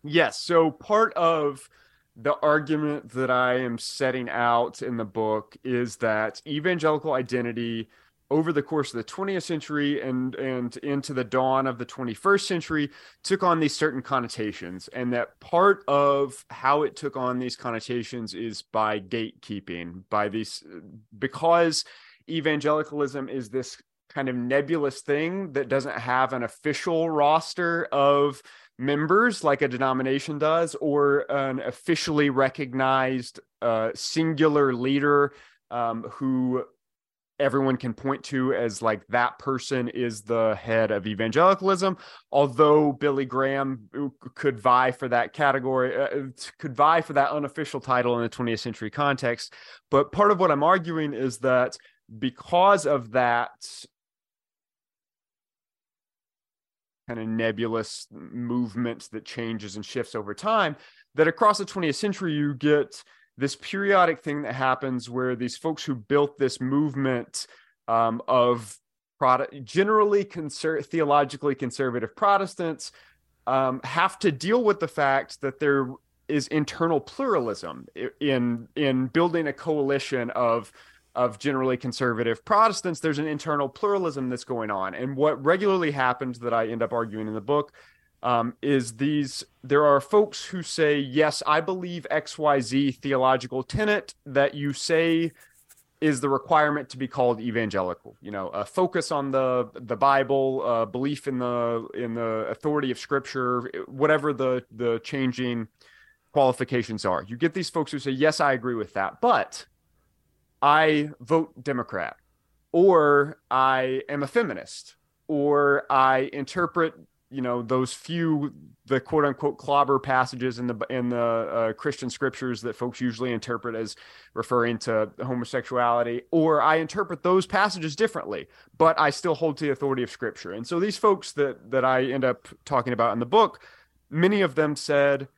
Yes. So part of the argument that I am setting out in the book is that evangelical identity over the course of the 20th century and and into the dawn of the 21st century took on these certain connotations. And that part of how it took on these connotations is by gatekeeping by these because evangelicalism is this kind of nebulous thing that doesn't have an official roster of members like a denomination does or an officially recognized uh, singular leader um, who everyone can point to as like that person is the head of evangelicalism although billy graham could vie for that category uh, uh could vie for that unofficial title in the 20th century context. But part of what i'm arguing is that because of that kind of nebulous movement that changes and shifts over time that across the 20th century you get this periodic thing that happens where these folks who built this movement um, of product generally conser- theologically conservative Protestants um, have to deal with the fact that there is internal pluralism in in building a coalition of of generally conservative Protestants. There's an internal pluralism that's going on, and what regularly happens that I end up arguing in the book um, is these there are folks who say yes i believe xyz theological tenet that you say is the requirement to be called evangelical. You know a focus on the the bible uh, belief in the in the authority of scripture whatever the the changing qualifications are. You get these folks who say yes i agree with that but i vote democrat or i am a feminist or i interpret you know those few the quote unquote clobber passages in the in the uh, Christian scriptures that folks usually interpret as referring to homosexuality, or I interpret those passages differently, but I still hold to the authority of Scripture. And so these folks that that I end up talking about in the book, many of them said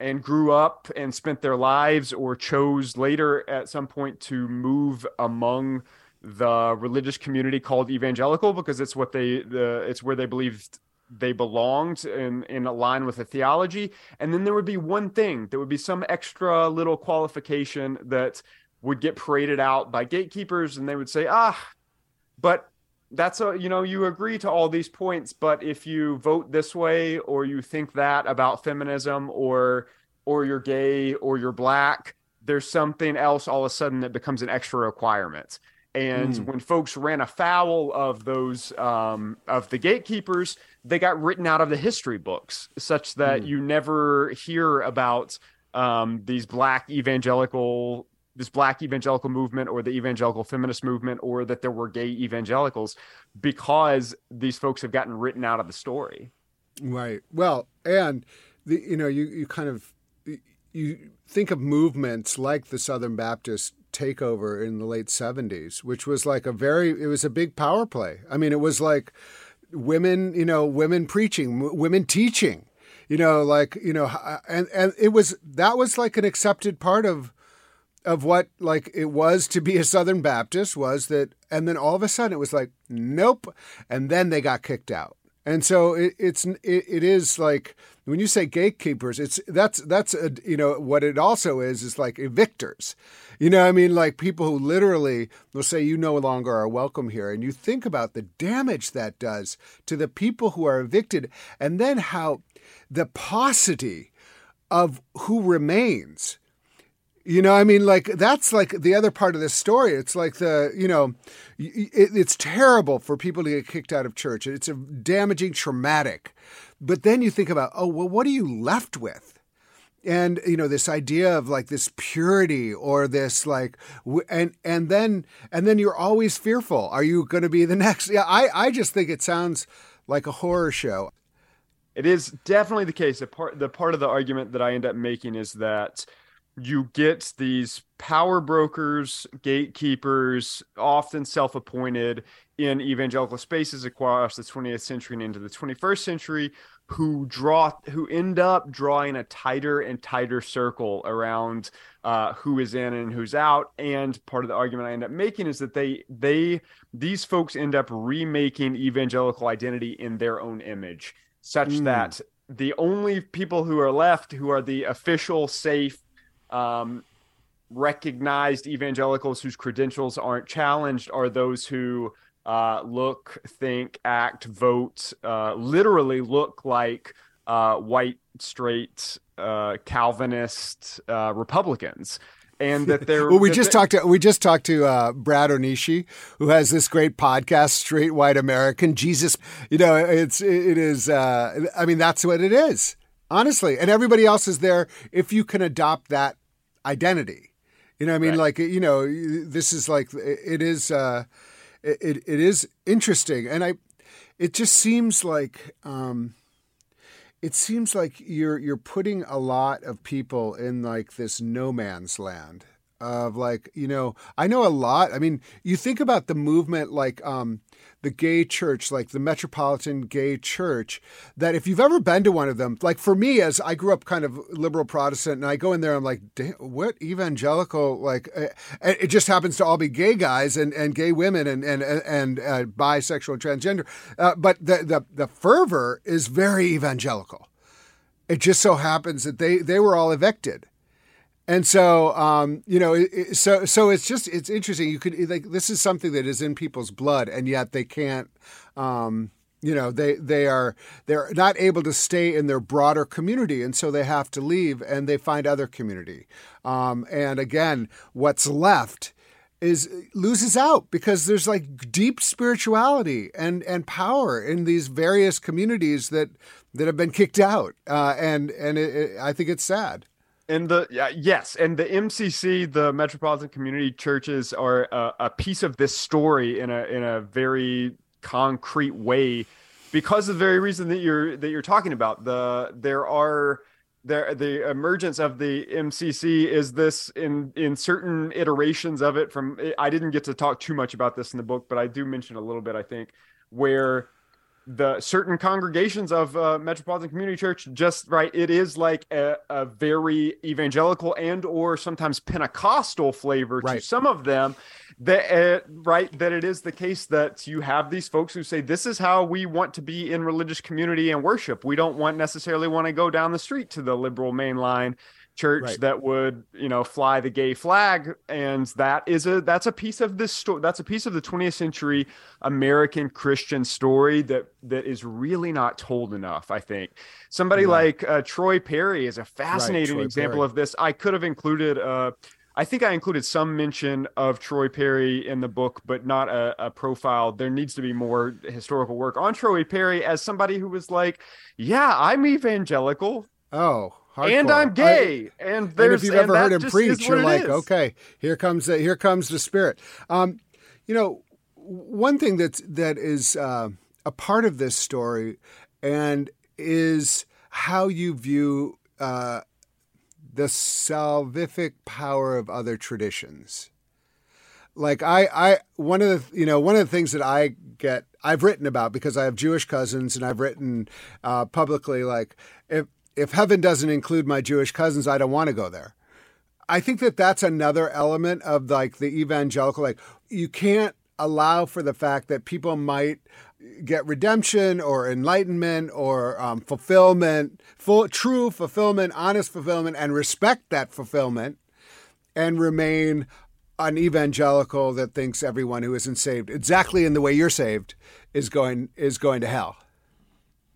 and grew up and spent their lives or chose later at some point to move among the religious community called evangelical because it's what they the it's where they believed they belonged in in line with the theology. And then there would be one thing there would be some extra little qualification that would get paraded out by gatekeepers and they would say ah but that's a you know you agree to all these points but if you vote this way or you think that about feminism or or you're gay or you're black there's something else all of a sudden that becomes an extra requirement And Mm. when folks ran afoul of those um, of the gatekeepers, they got written out of the history books, such that Mm. you never hear about um, these black evangelical this black evangelical movement or the evangelical feminist movement or that there were gay evangelicals because these folks have gotten written out of the story. Right. Well, and the you know you you kind of you think of movements like the Southern Baptist takeover in the late 70s, which was like a very it was a big power play. I mean, it was like women, you know, women preaching, women teaching, you know, like, you know, uh, and and it was that was like an accepted part of of what like it was to be a Southern Baptist was that, and then all of a sudden it was like, nope, and then they got kicked out. And so it, it's it, it is like when you say gatekeepers, it's that's that's a, you know what it also is is like evictors. You know, I mean, like people who literally will say you no longer are welcome here, and you think about the damage that does to the people who are evicted, and then how the paucity of who remains. You know, I mean, like that's like the other part of this story. It's like the, you know, it, it's terrible for people to get kicked out of church. It's a damaging, traumatic. But then you think about, oh, well, what are you left with? And you know, this idea of like this purity or this like, and and then and then you're always fearful. Are you going to be the next? Yeah, I I just think it sounds like a horror show. It is definitely the case. The part the part of the argument that I end up making is that you get these power brokers, gatekeepers, often self-appointed in evangelical spaces across the 20th century and into the 21st century who draw who end up drawing a tighter and tighter circle around uh, who is in and who's out and part of the argument i end up making is that they they these folks end up remaking evangelical identity in their own image such Mm. that the only people who are left who are the official safe um, recognized evangelicals whose credentials aren't challenged are those who uh, look, think, act, vote, uh, literally look like uh, white, straight, uh, Calvinist uh, Republicans. And that they're Well, we just they- talked to we just talked to uh, Brad Onishi, who has this great podcast, Straight White American Jesus. You know, it's it is. Uh, I mean, that's what it is, honestly. And everybody else is there if you can adopt that identity. You know, I mean, Right. like you know, this is like it is. Uh, it it is interesting, and I. It just seems like. Um, it seems like you're you're putting a lot of people in like this no man's land of like you know I know a lot I mean you think about the movement like um the gay church like the metropolitan gay church that if you've ever been to one of them like for me as I grew up kind of liberal protestant and I go in there I'm like "Damn, what evangelical like uh, it just happens to all be gay guys and and gay women and and and uh, bisexual transgender uh, but the, the the fervor is very evangelical. It just so happens that they they were all evicted and so um, you know so so it's just it's interesting. You could like this is something that is in people's blood and yet they can't um, you know they they are they're not able to stay in their broader community and so they have to leave and they find other community. Um, and again what's left is loses out because there's like deep spirituality and and power in these various communities that that have been kicked out. Uh, and and it, it, I think it's sad. And the yeah, yes, and the MCC, the Metropolitan Community Churches, are a, a piece of this story in a in a very concrete way, because of the very reason that you're that you're talking about. The there are there the emergence of the MCC is this in in certain iterations of it. From I didn't get to talk too much about this in the book, but I do mention a little bit. I think where the certain congregations of uh, metropolitan community church just right it is like a, a very evangelical and or sometimes pentecostal flavor to some of them that uh, right that it is the case that you have these folks who say this is how we want to be in religious community and worship. We don't want necessarily want to go down the street to the liberal mainline church Right. that would you know fly the gay flag and that is a that's a piece of this story that's a piece of the 20th century american christian story that that is really not told enough i think somebody No. like uh, troy perry is a fascinating Troy example Perry. of this i could have included uh I think I included some mention of Troy Perry in the book, but not a, a, profile. There needs to be more historical work on Troy Perry as somebody who was like, "Yeah, I'm evangelical. Oh, hardcore. and I'm gay." I, and there's and if you've ever heard him preach, you're like, "Okay, here comes the here comes the spirit." Um, you know, one thing that's that is uh, a part of this story, and is how you view. Uh, the salvific power of other traditions. Like I, I one of the you know one of the things that I get I've written about because I have Jewish cousins and I've written uh, publicly like if if heaven doesn't include my Jewish cousins, I don't want to go there. I think that that's another element of like the evangelical like you can't allow for the fact that people might get redemption or enlightenment or um, fulfillment, full, true fulfillment, honest fulfillment, and respect that fulfillment, and remain an evangelical that thinks everyone who isn't saved exactly in the way you're saved is going is going to hell.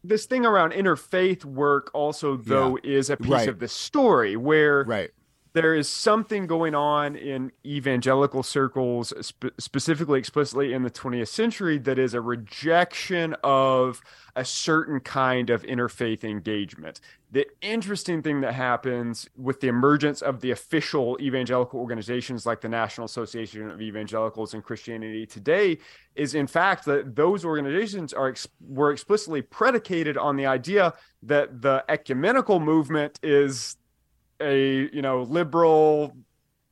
This thing around interfaith work also though yeah. is a piece right. of the story where right there is something going on in evangelical circles, spe- specifically explicitly in the 20th century, that is a rejection of a certain kind of interfaith engagement. The interesting thing that happens with the emergence of the official evangelical organizations like the National Association of Evangelicals and Christianity Today is, in fact, that those organizations are were explicitly predicated on the idea that the ecumenical movement is a you know liberal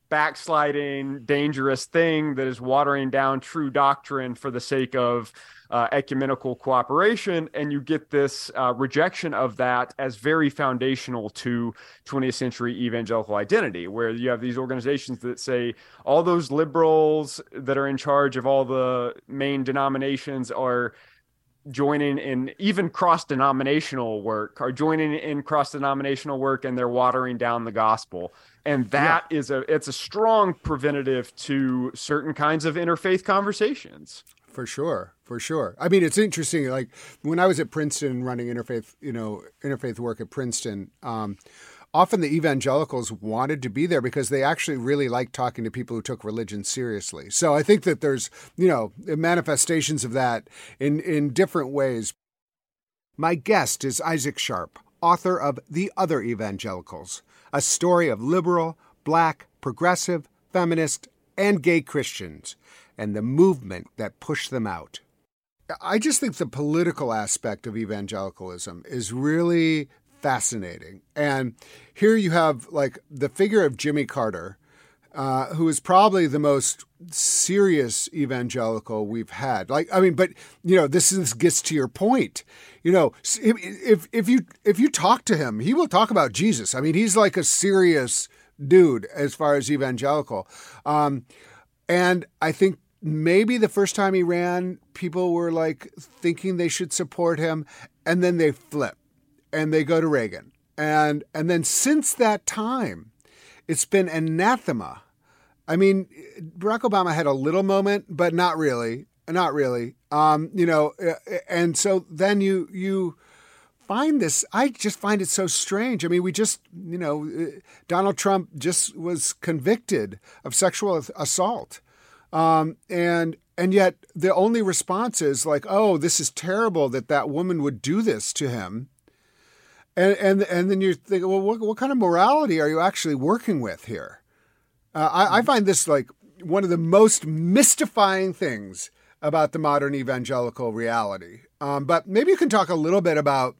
backsliding dangerous thing that is watering down true doctrine for the sake of uh, ecumenical cooperation and you get this uh, rejection of that as very foundational to 20th century evangelical identity where you have these organizations that say all those liberals that are in charge of all the main denominations are joining in even cross denominational work are joining in cross denominational work and they're watering down the gospel. And that yeah. is a it's a strong preventative to certain kinds of interfaith conversations. For sure for sure. I mean it's interesting like when i was at princeton running interfaith you know interfaith work at princeton um, often the evangelicals wanted to be there because they actually really liked talking to people who took religion seriously. So I think that there's, you know, manifestations of that in, in different ways. My guest is Isaac Sharp, author of The Other Evangelicals, a story of liberal, black, progressive, feminist, and gay Christians, and the movement that pushed them out. I just think the political aspect of evangelicalism is really fascinating. And here you have like the figure of Jimmy Carter, uh, who is probably the most serious evangelical we've had. Like, I mean, but you know, this is gets to your point. You know, if if, you if you talk to him, he will talk about Jesus. I mean, he's like a serious dude as far as evangelical. Um, and I think maybe the first time he ran, people were like thinking they should support him, and then they flip and they go to Reagan. And and then since that time, it's been anathema. I mean, Barack Obama had a little moment, but not really, not really. Um, you know, and so then you you find this. I just find it so strange. I mean, we just you know, Donald Trump just was convicted of sexual assault, um, and and yet the only response is like, oh, this is terrible that that woman would do this to him. And and and then you think, well, what what kind of morality are you actually working with here? Uh, I, I find this like one of the most mystifying things about the modern evangelical reality. Um, but maybe you can talk a little bit about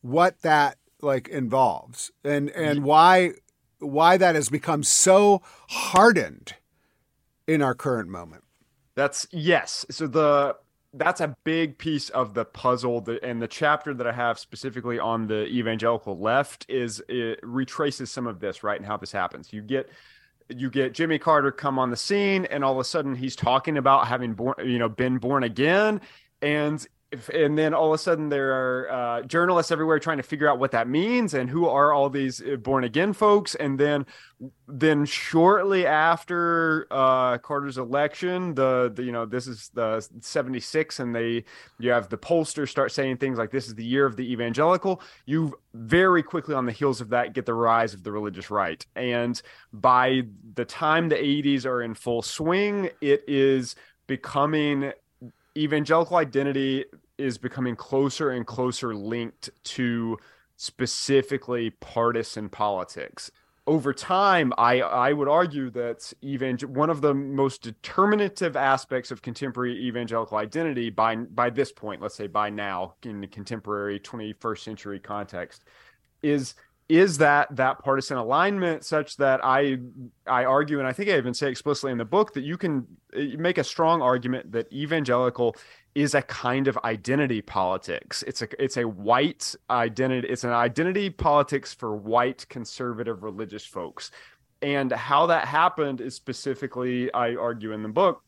what that like involves and and why why that has become so hardened in our current moment. That's yes. So the that's a big piece of the puzzle. The, and the chapter that i have specifically on the evangelical left is it retraces some of this right and how this happens. You get you get jimmy carter come on the scene and all of a sudden he's talking about having born you know been born again. And if, and then all of a sudden there are uh, journalists everywhere trying to figure out what that means and who are all these uh, born again folks. And then then shortly after uh, Carter's election the, the you know this is the 76 and they you have the pollsters start saying things like this is the year of the evangelical. You very quickly on the heels of that get the rise of the religious right. And by the time the 80s are in full swing it is becoming evangelical identity is becoming closer and closer linked to specifically partisan politics. Over time, I, I would argue that evangel- one of the most determinative aspects of contemporary evangelical identity by by this point, let's say by now in the contemporary 21st century context, is is that that partisan alignment such that I I argue and I think I even say explicitly in the book that you can eh, make a strong argument that evangelical is a kind of identity politics. It's a it's a white identity it's an identity politics for white conservative religious folks. And how that happened is specifically I argue in the book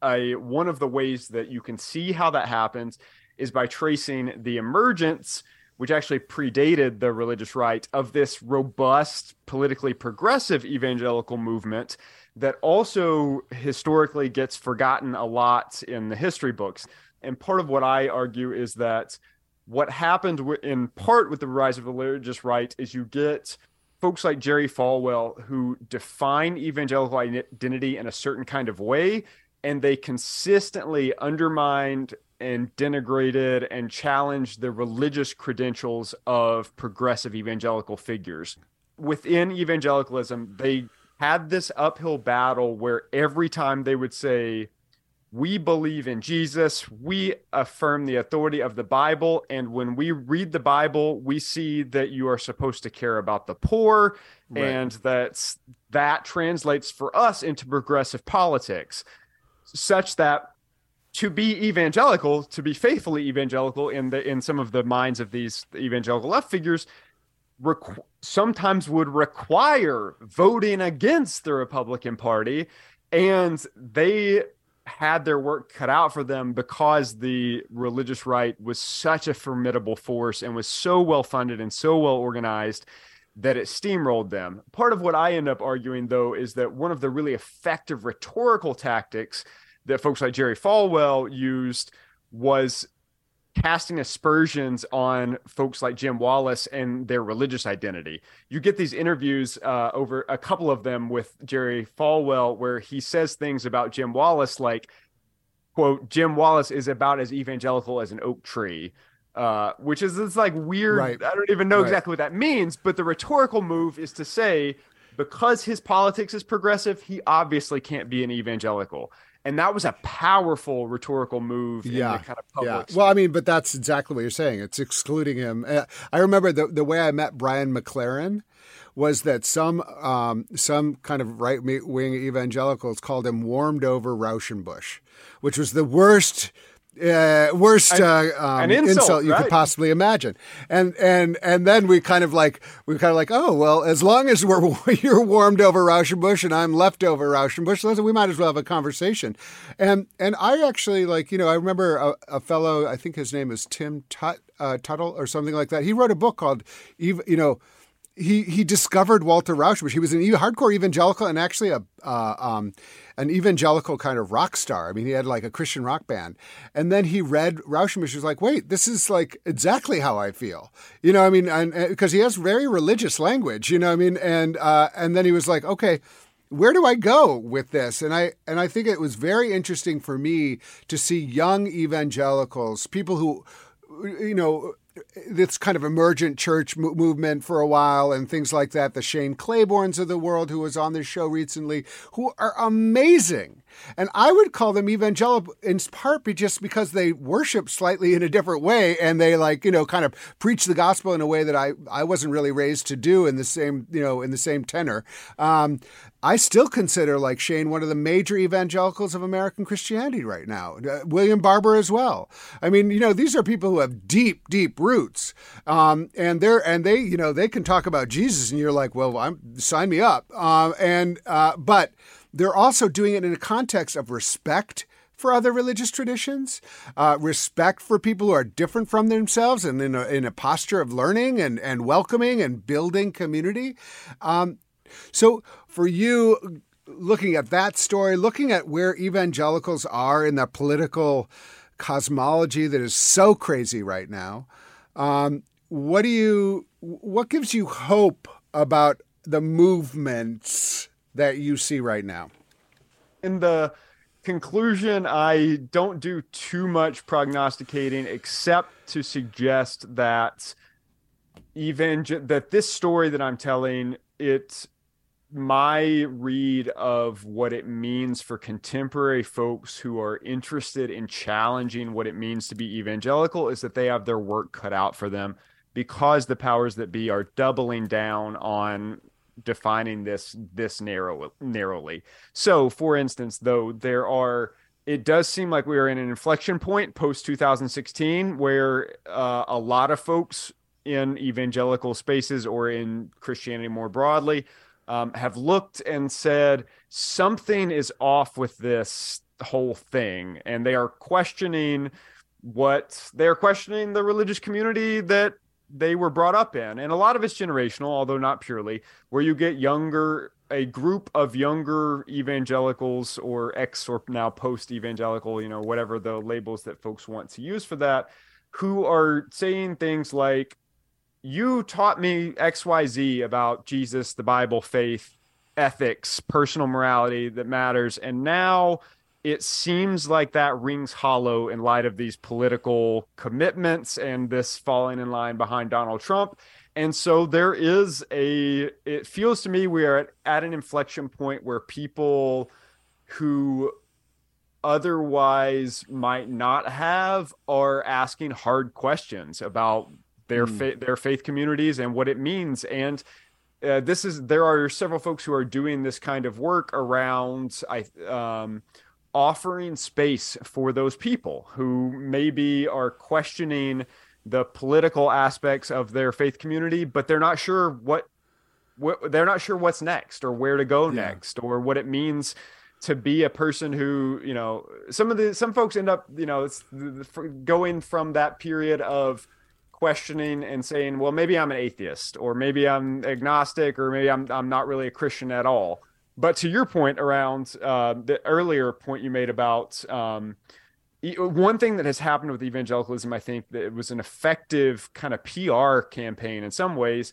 I one of the ways that you can see how that happens is by tracing the emergence which actually predated the religious right, of this robust, politically progressive evangelical movement that also historically gets forgotten a lot in the history books. And part of what I argue is that what happened in part with the rise of the religious right is you get folks like Jerry Falwell who define evangelical identity in a certain kind of way and they consistently undermined and denigrated and challenged the religious credentials of progressive evangelical figures. Within evangelicalism, they had this uphill battle where every time they would say, We believe in Jesus, we affirm the authority of the Bible. And when we read the Bible, we see that you are supposed to care about the poor, right. and that that translates for us into progressive politics, such that to be evangelical, to be faithfully evangelical in the in some of the minds of these evangelical left figures, requ- sometimes would require voting against the Republican Party, and they had their work cut out for them because the religious right was such a formidable force and was so well funded and so well organized that it steamrolled them. Part of what I end up arguing, though, is that one of the really effective rhetorical tactics that folks like Jerry Falwell used was casting aspersions on folks like Jim Wallis and their religious identity. You get these interviews uh, over a couple of them with Jerry Falwell where he says things about Jim Wallis like, quote, Jim Wallis is about as evangelical as an oak tree. Uh, which is this like weird. Right. I don't even know right. exactly what that means, but the rhetorical move is to say because his politics is progressive, he obviously can't be an evangelical and that was a powerful rhetorical move yeah, kind of yeah. Well, I mean, but that's exactly what you're saying. It's excluding him. Uh, I remember the the way I met Brian McLaren was that some um, some kind of right wing evangelicals called him warmed over Rauschenbusch, which was the worst uh, worst uh, um, insult, insult, you right. could possibly imagine. And and and then we kind of like we kind of like oh well as long as we're you're warmed over Rauschenbusch and I'm left over Rauschenbusch, we might as well have a conversation. And and I actually like you know I remember a, a fellow I think his name is Tim Tut, uh, Tuttle or something like that. He wrote a book called you know he he discovered Walter Rauschenbusch. He was an hardcore evangelical and actually a uh, um, an evangelical kind of rock star. I mean, he had like a Christian rock band, and then he read Rauschenbusch. He was like, "Wait, this is like exactly how I feel." You know, I mean, because he has very religious language. You know, I mean, and uh, and then he was like, "Okay." Where do I go with this? And I and I think it was very interesting for me to see young evangelicals, people who you know this kind of emergent church movement for a while and things like that. The Shane Claibornes of the world, who was on this show recently, who are amazing. And I would call them evangelical in part just because they worship slightly in a different way and they like, you know, kind of preach the gospel in a way that I, I wasn't really raised to do in the same, you know, in the same tenor. Um, I still consider like Shane one of the major evangelicals of American Christianity right now. Uh, William Barber as well. I mean, you know, these are people who have deep, deep roots, um, and they're and they, you know, they can talk about Jesus, and you're like, well, I'm sign me up. Um, and uh, but they're also doing it in a context of respect, for other religious traditions, uh, respect for people who are different from themselves, and in a, in a posture of learning and, and welcoming and building community. Um, so, for you, looking at that story, looking at where evangelicals are in the political cosmology that is so crazy right now, um, what do you what gives you hope about the movements that you see right now? In the conclusion, I don't do too much prognosticating except to suggest that even that this story that I'm telling it my read of what it means for contemporary folks who are interested in challenging what it means to be evangelical is that they have their work cut out for them because the powers that be are doubling down on defining this this narrow narrowly. So, for instance, though there are it does seem like we are in an inflection point post 2016 where uh, a lot of folks in evangelical spaces or in Christianity more broadly um, have looked and said something is off with this whole thing, and they are questioning what they are questioning the religious community that they were brought up in. And a lot of it's generational, although not purely, where you get younger, a group of younger evangelicals or ex or now post evangelical, you know, whatever the labels that folks want to use for that, who are saying things like, you taught me XYZ about Jesus, the Bible, faith, ethics, personal morality that matters. And now it seems like that rings hollow in light of these political commitments and this falling in line behind Donald Trump. And so there is a, it feels to me we are at, at an inflection point where people who otherwise might not have are asking hard questions about their mm. fa- their faith communities and what it means and uh, this is there are several folks who are doing this kind of work around i um, offering space for those people who maybe are questioning the political aspects of their faith community, but they're not sure what, what they're not sure what's next or where to go yeah. next or what it means to be a person who you know some of the some folks end up you know it's going from that period of questioning and saying well maybe i'm an atheist or maybe i'm agnostic or maybe i'm i'm not really a christian at all but to your point around uh, the earlier point you made about um, one thing that has happened with evangelicalism, I think that it was an effective kind of PR campaign in some ways,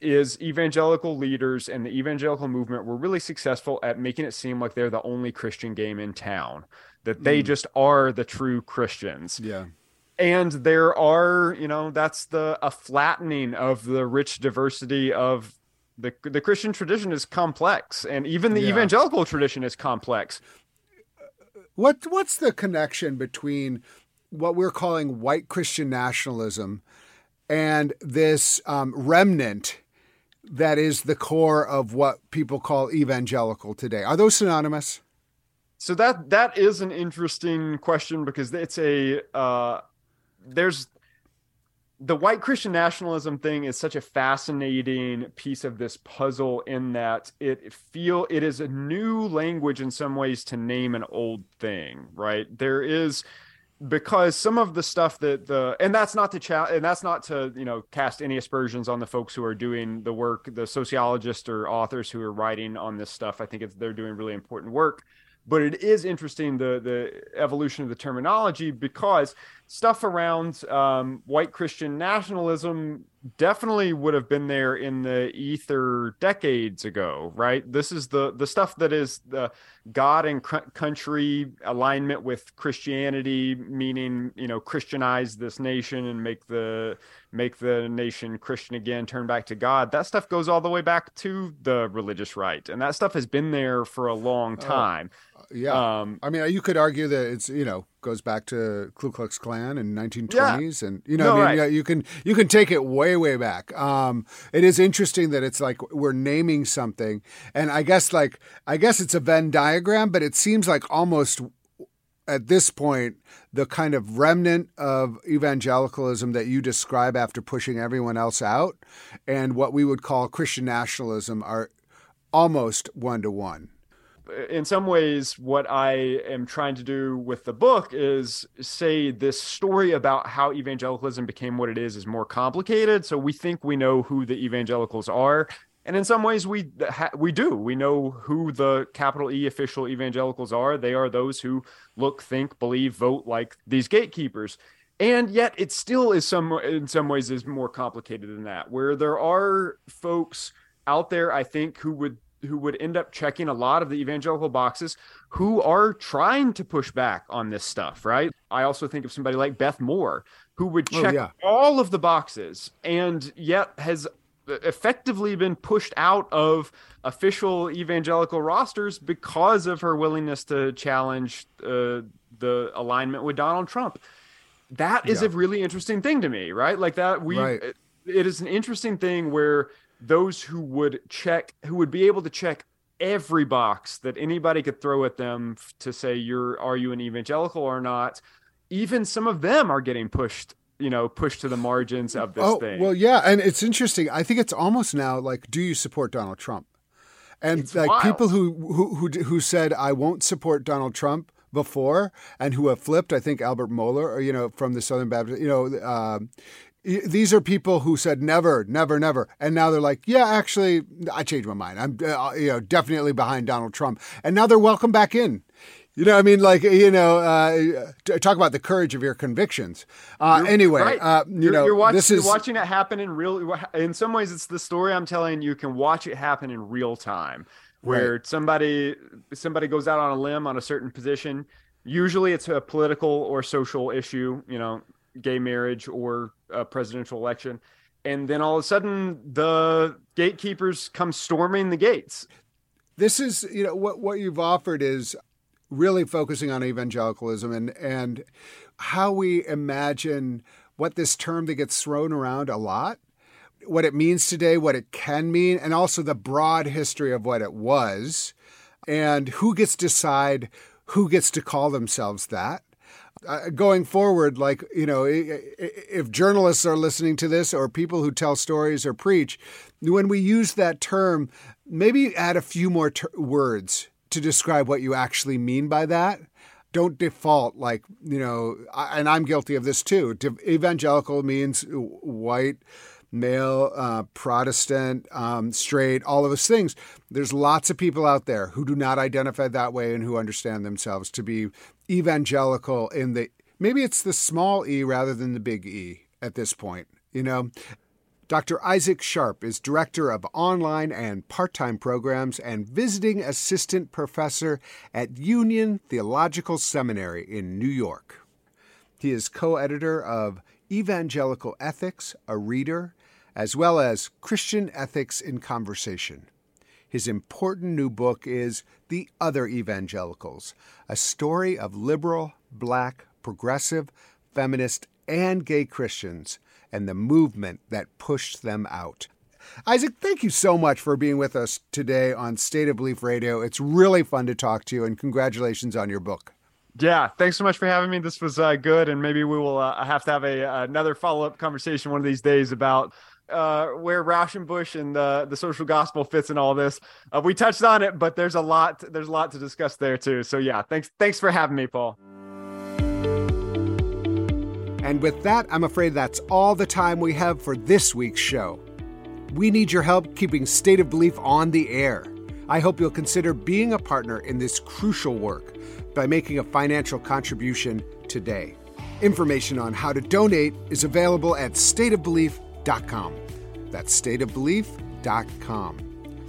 is evangelical leaders and the evangelical movement were really successful at making it seem like they're the only Christian game in town, that they mm. just are the true Christians. Yeah. And there are, you know, that's the a flattening of the rich diversity of the the Christian tradition is complex, and even the yeah. evangelical tradition is complex. What what's the connection between what we're calling white Christian nationalism and this um, remnant that is the core of what people call evangelical today? Are those synonymous? So that that is an interesting question because it's a uh, there's the white Christian nationalism thing is such a fascinating piece of this puzzle in that it feel it is a new language in some ways to name an old thing, right? There is because some of the stuff that the and that's not to chat and that's not to you know cast any aspersions on the folks who are doing the work the sociologists or authors who are writing on this stuff i think it's they're doing really important work but it is interesting the the evolution of the terminology because stuff around um, white Christian nationalism definitely would have been there in the ether decades ago, right? This is the the stuff that is the God and country alignment with Christianity, meaning you know Christianize this nation and make the make the nation Christian again, turn back to God. That stuff goes all the way back to the religious right, and that stuff has been there for a long oh, time. Oh, yeah, um, I mean, you could argue that it's you know goes back to Ku Klux Klan in 1920s, yeah. and you know, no, I mean, right. yeah, you can you can take it way way back. Um, it is interesting that it's like we're naming something, and I guess like I guess it's a Venn diagram, but it seems like almost at this point the kind of remnant of evangelicalism that you describe after pushing everyone else out, and what we would call Christian nationalism are almost one to one. In some ways, what I am trying to do with the book is say this story about how evangelicalism became what it is is more complicated. So we think we know who the evangelicals are. And in some ways, we we do. We know who the capital E official evangelicals are. They are those who look, think, believe, vote like these gatekeepers. And yet, it still is some in some ways is more complicated than that. Where there are folks out there, I think, who would who would end up checking a lot of the evangelical boxes who are trying to push back on this stuff, right? I also think of somebody like Beth Moore who would oh, check oh, yeah. all of the boxes and yet has effectively been pushed out of official evangelical rosters because of her willingness to challenge uh, the alignment with Donald Trump. That is yeah. a really interesting thing to me, right? Like that we right. it is an interesting thing where those who would check who would be able to check every box that anybody could throw at them to say you're are you an evangelical or not? Even some of them are getting pushed you know pushed to the margins of this oh, thing. well yeah and it's interesting. I think it's almost now like do you support donald trump? And it's like wild. people who, who who who said i won't support donald trump before and who have flipped i think albert mohler or you know from the southern baptist you know uh, these are people who said never, never, never, and now they're like, yeah, actually, I changed my mind. I'm, uh, you know, definitely behind Donald Trump, and now they're welcome back in. You know, I mean, like you know, uh, talk about the courage of your convictions. Uh, anyway, right. uh, you you're, know, you're watching, this is you're watching it happen in real. In some ways, it's the story I'm telling. You can watch it happen in real time, where right. somebody somebody goes out on a limb on a certain position. Usually, it's a political or social issue. You know, gay marriage or a presidential election. And then all of a sudden, the gatekeepers come storming the gates. This is, you know, what, what you've offered is really focusing on evangelicalism and, and how we imagine what this term that gets thrown around a lot, what it means today, what it can mean, and also the broad history of what it was, and who gets to decide who gets to call themselves that uh, going forward, like, you know, if journalists are listening to this or people who tell stories or preach, when we use that term, maybe add a few more ter- words to describe what you actually mean by that. Don't default like, you know, and I'm guilty of this too. Evangelical means white, male, uh, Protestant, um, straight, all of those things. There's lots of people out there who do not identify that way and who understand themselves to be evangelical in the maybe it's the small e rather than the big E at this point, you know. Dr. Isaac Sharp is director of online and part time programs and visiting assistant professor at Union Theological Seminary in New York. He is co editor of Evangelical Ethics, a Reader, as well as Christian Ethics in Conversation. His important new book is The Other Evangelicals, a story of liberal, black, progressive, feminist, and gay Christians and the movement that pushed them out. Isaac, thank you so much for being with us today on State of Belief Radio. It's really fun to talk to you, and congratulations on your book. Yeah, thanks so much for having me. This was uh, good, and maybe we will uh, have to have a another follow up conversation one of these days about uh, where Rauschenbusch and the the social gospel fits in all this. Uh, we touched on it, but there's a lot there's a lot to discuss there too. So yeah, thanks thanks for having me, Paul. And with that, I'm afraid that's all the time we have for this week's show. We need your help keeping State of Belief on the air. I hope you'll consider being a partner in this crucial work by making a financial contribution today. Information on how to donate is available at stateofbelief.com stateofbelief.com. That's stateofbelief.com.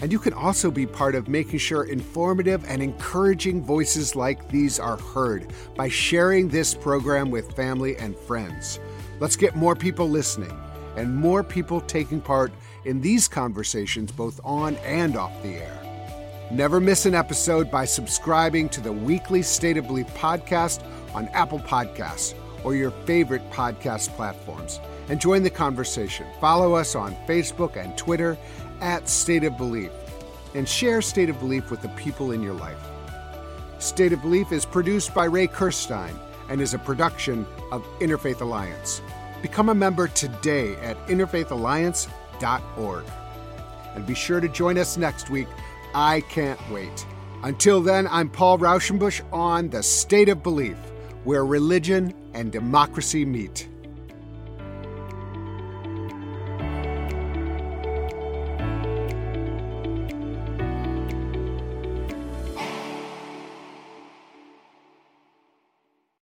And you can also be part of making sure informative and encouraging voices like these are heard by sharing this program with family and friends. Let's get more people listening and more people taking part in these conversations both on and off the air. Never miss an episode by subscribing to the weekly State of Belief podcast on Apple Podcasts or your favorite podcast platforms and join the conversation. Follow us on Facebook and Twitter at State of Belief and share State of Belief with the people in your life. State of Belief is produced by Ray Kirstein and is a production of Interfaith Alliance. Become a member today at interfaithalliance.org. And be sure to join us next week. I can't wait. Until then, I'm Paul Raushenbush on The State of Belief, where religion and democracy meet.